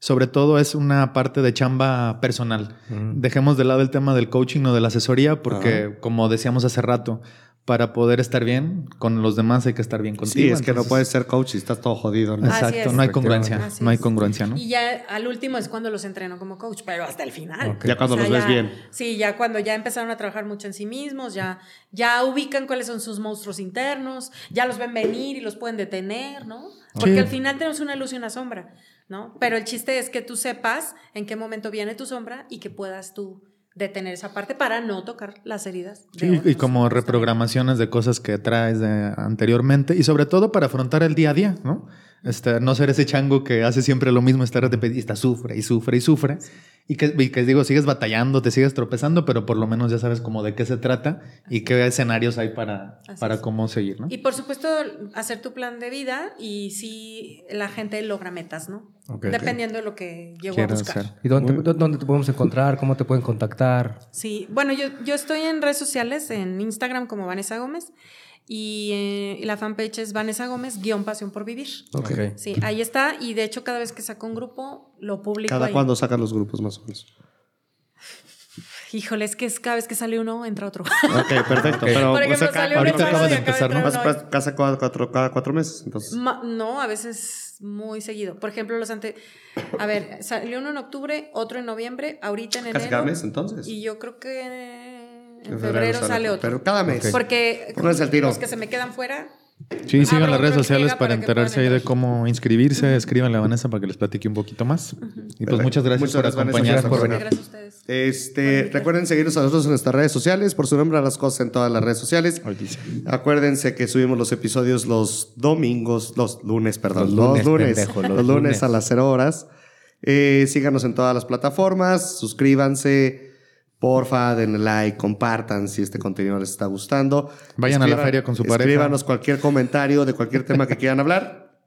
Sobre todo es una parte de chamba personal. Dejemos de lado el tema del coaching o de la asesoría porque, como decíamos hace rato, para poder estar bien con los demás hay que estar bien contigo.
Sí, es que no puedes ser coach si estás todo jodido. ¿no?
Exacto, no hay congruencia.
Así
no hay congruencia, ¿no?
Y ya al último es cuando los entreno como coach, pero hasta el final.
Ya cuando los ves
ya-
bien.
Sí, ya cuando ya empezaron a trabajar mucho en sí mismos, ya, ya ubican cuáles son sus monstruos internos, ya los ven venir y los pueden detener, ¿no? Porque
Sí.
al final tenemos una luz y una sombra, ¿no? Pero el chiste es que tú sepas en qué momento viene tu sombra y que puedas tú detener esa parte para no tocar las heridas. de
Sí, y como reprogramaciones de cosas que traes de anteriormente y sobre todo para afrontar el día a día, ¿no? Este, no ser ese chango que hace siempre lo mismo, estar repetista, sufre y sufre y sufre Y que, y que digo, sigues batallando, te sigues tropezando, pero por lo menos ya sabes como de qué se trata y qué escenarios hay para,
Así
para
es.
cómo seguir, ¿no?
Y por supuesto, hacer tu plan de vida y si la gente logra metas, ¿no? Dependiendo de lo que llegó
Quiero
a buscar.
hacer.
¿Y dónde, te- dónde te podemos encontrar? ¿Cómo te pueden contactar?
Sí, bueno, yo, yo estoy en redes sociales, en Instagram como Vanessa Gómez y eh, la fanpage es Vanessa Gómez, guion pasión por vivir.
Ok.
Sí, ahí está y de hecho cada vez que saco un grupo lo publico
¿Cada
ahí.
cuándo sacan los grupos más o menos?
Híjole, es que es cada vez que sale uno entra otro.
Ok, perfecto. Pero,
Por
o sea,
ahorita acabas de empezar, ¿no?
más- cada cada cuatro, cada cuatro meses. Entonces,
Ma- no, a veces muy seguido. Por ejemplo, los ante... A ver, salió uno en octubre, otro en noviembre, ahorita en enero.
casi cada mes, entonces.
Y yo creo que en febrero, sale otro.
Pero cada mes.
Porque
Pónganse al tiro.
los que se me quedan fuera,
Sí, sigan las redes sociales para enterarse ahí de cómo inscribirse. Escríbanle a Vanessa para que les platique un poquito más. Y pues
Perfecto.
muchas gracias
Muchas
por acompañarnos.
gracias por venir.
gracias a ustedes.
Este, recuerden seguirnos a nosotros en nuestras redes sociales. Por su nombre a las cosas en todas las redes sociales. Acuérdense que subimos los episodios los domingos, los lunes, perdón,
Los
los
lunes, pendejo,
los,
los
lunes,
lunes.
a las 0 horas. Eh, síganos en todas las plataformas, suscríbanse, porfa, denle like, compartan si este contenido les está gustando.
Vayan a la feria con su pareja.
Escríbanos cualquier comentario de cualquier tema que quieran hablar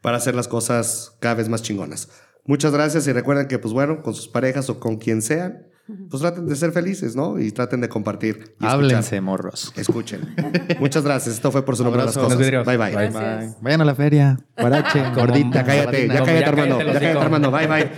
para hacer las cosas cada vez más chingonas. Muchas gracias y recuerden que, pues bueno, con sus parejas o con quien sean, pues traten de ser felices, ¿no? Y traten de compartir. y escuchar.
Háblense, morros.
Escuchen. Muchas gracias. Esto fue por su nombre a las cosas. Bye bye.
Bye.
Gracias.
Vayan a la feria. Guarache, gordita,
Ya cállate, ya cállate, hermano. Ya cállate, hermano. Bye bye.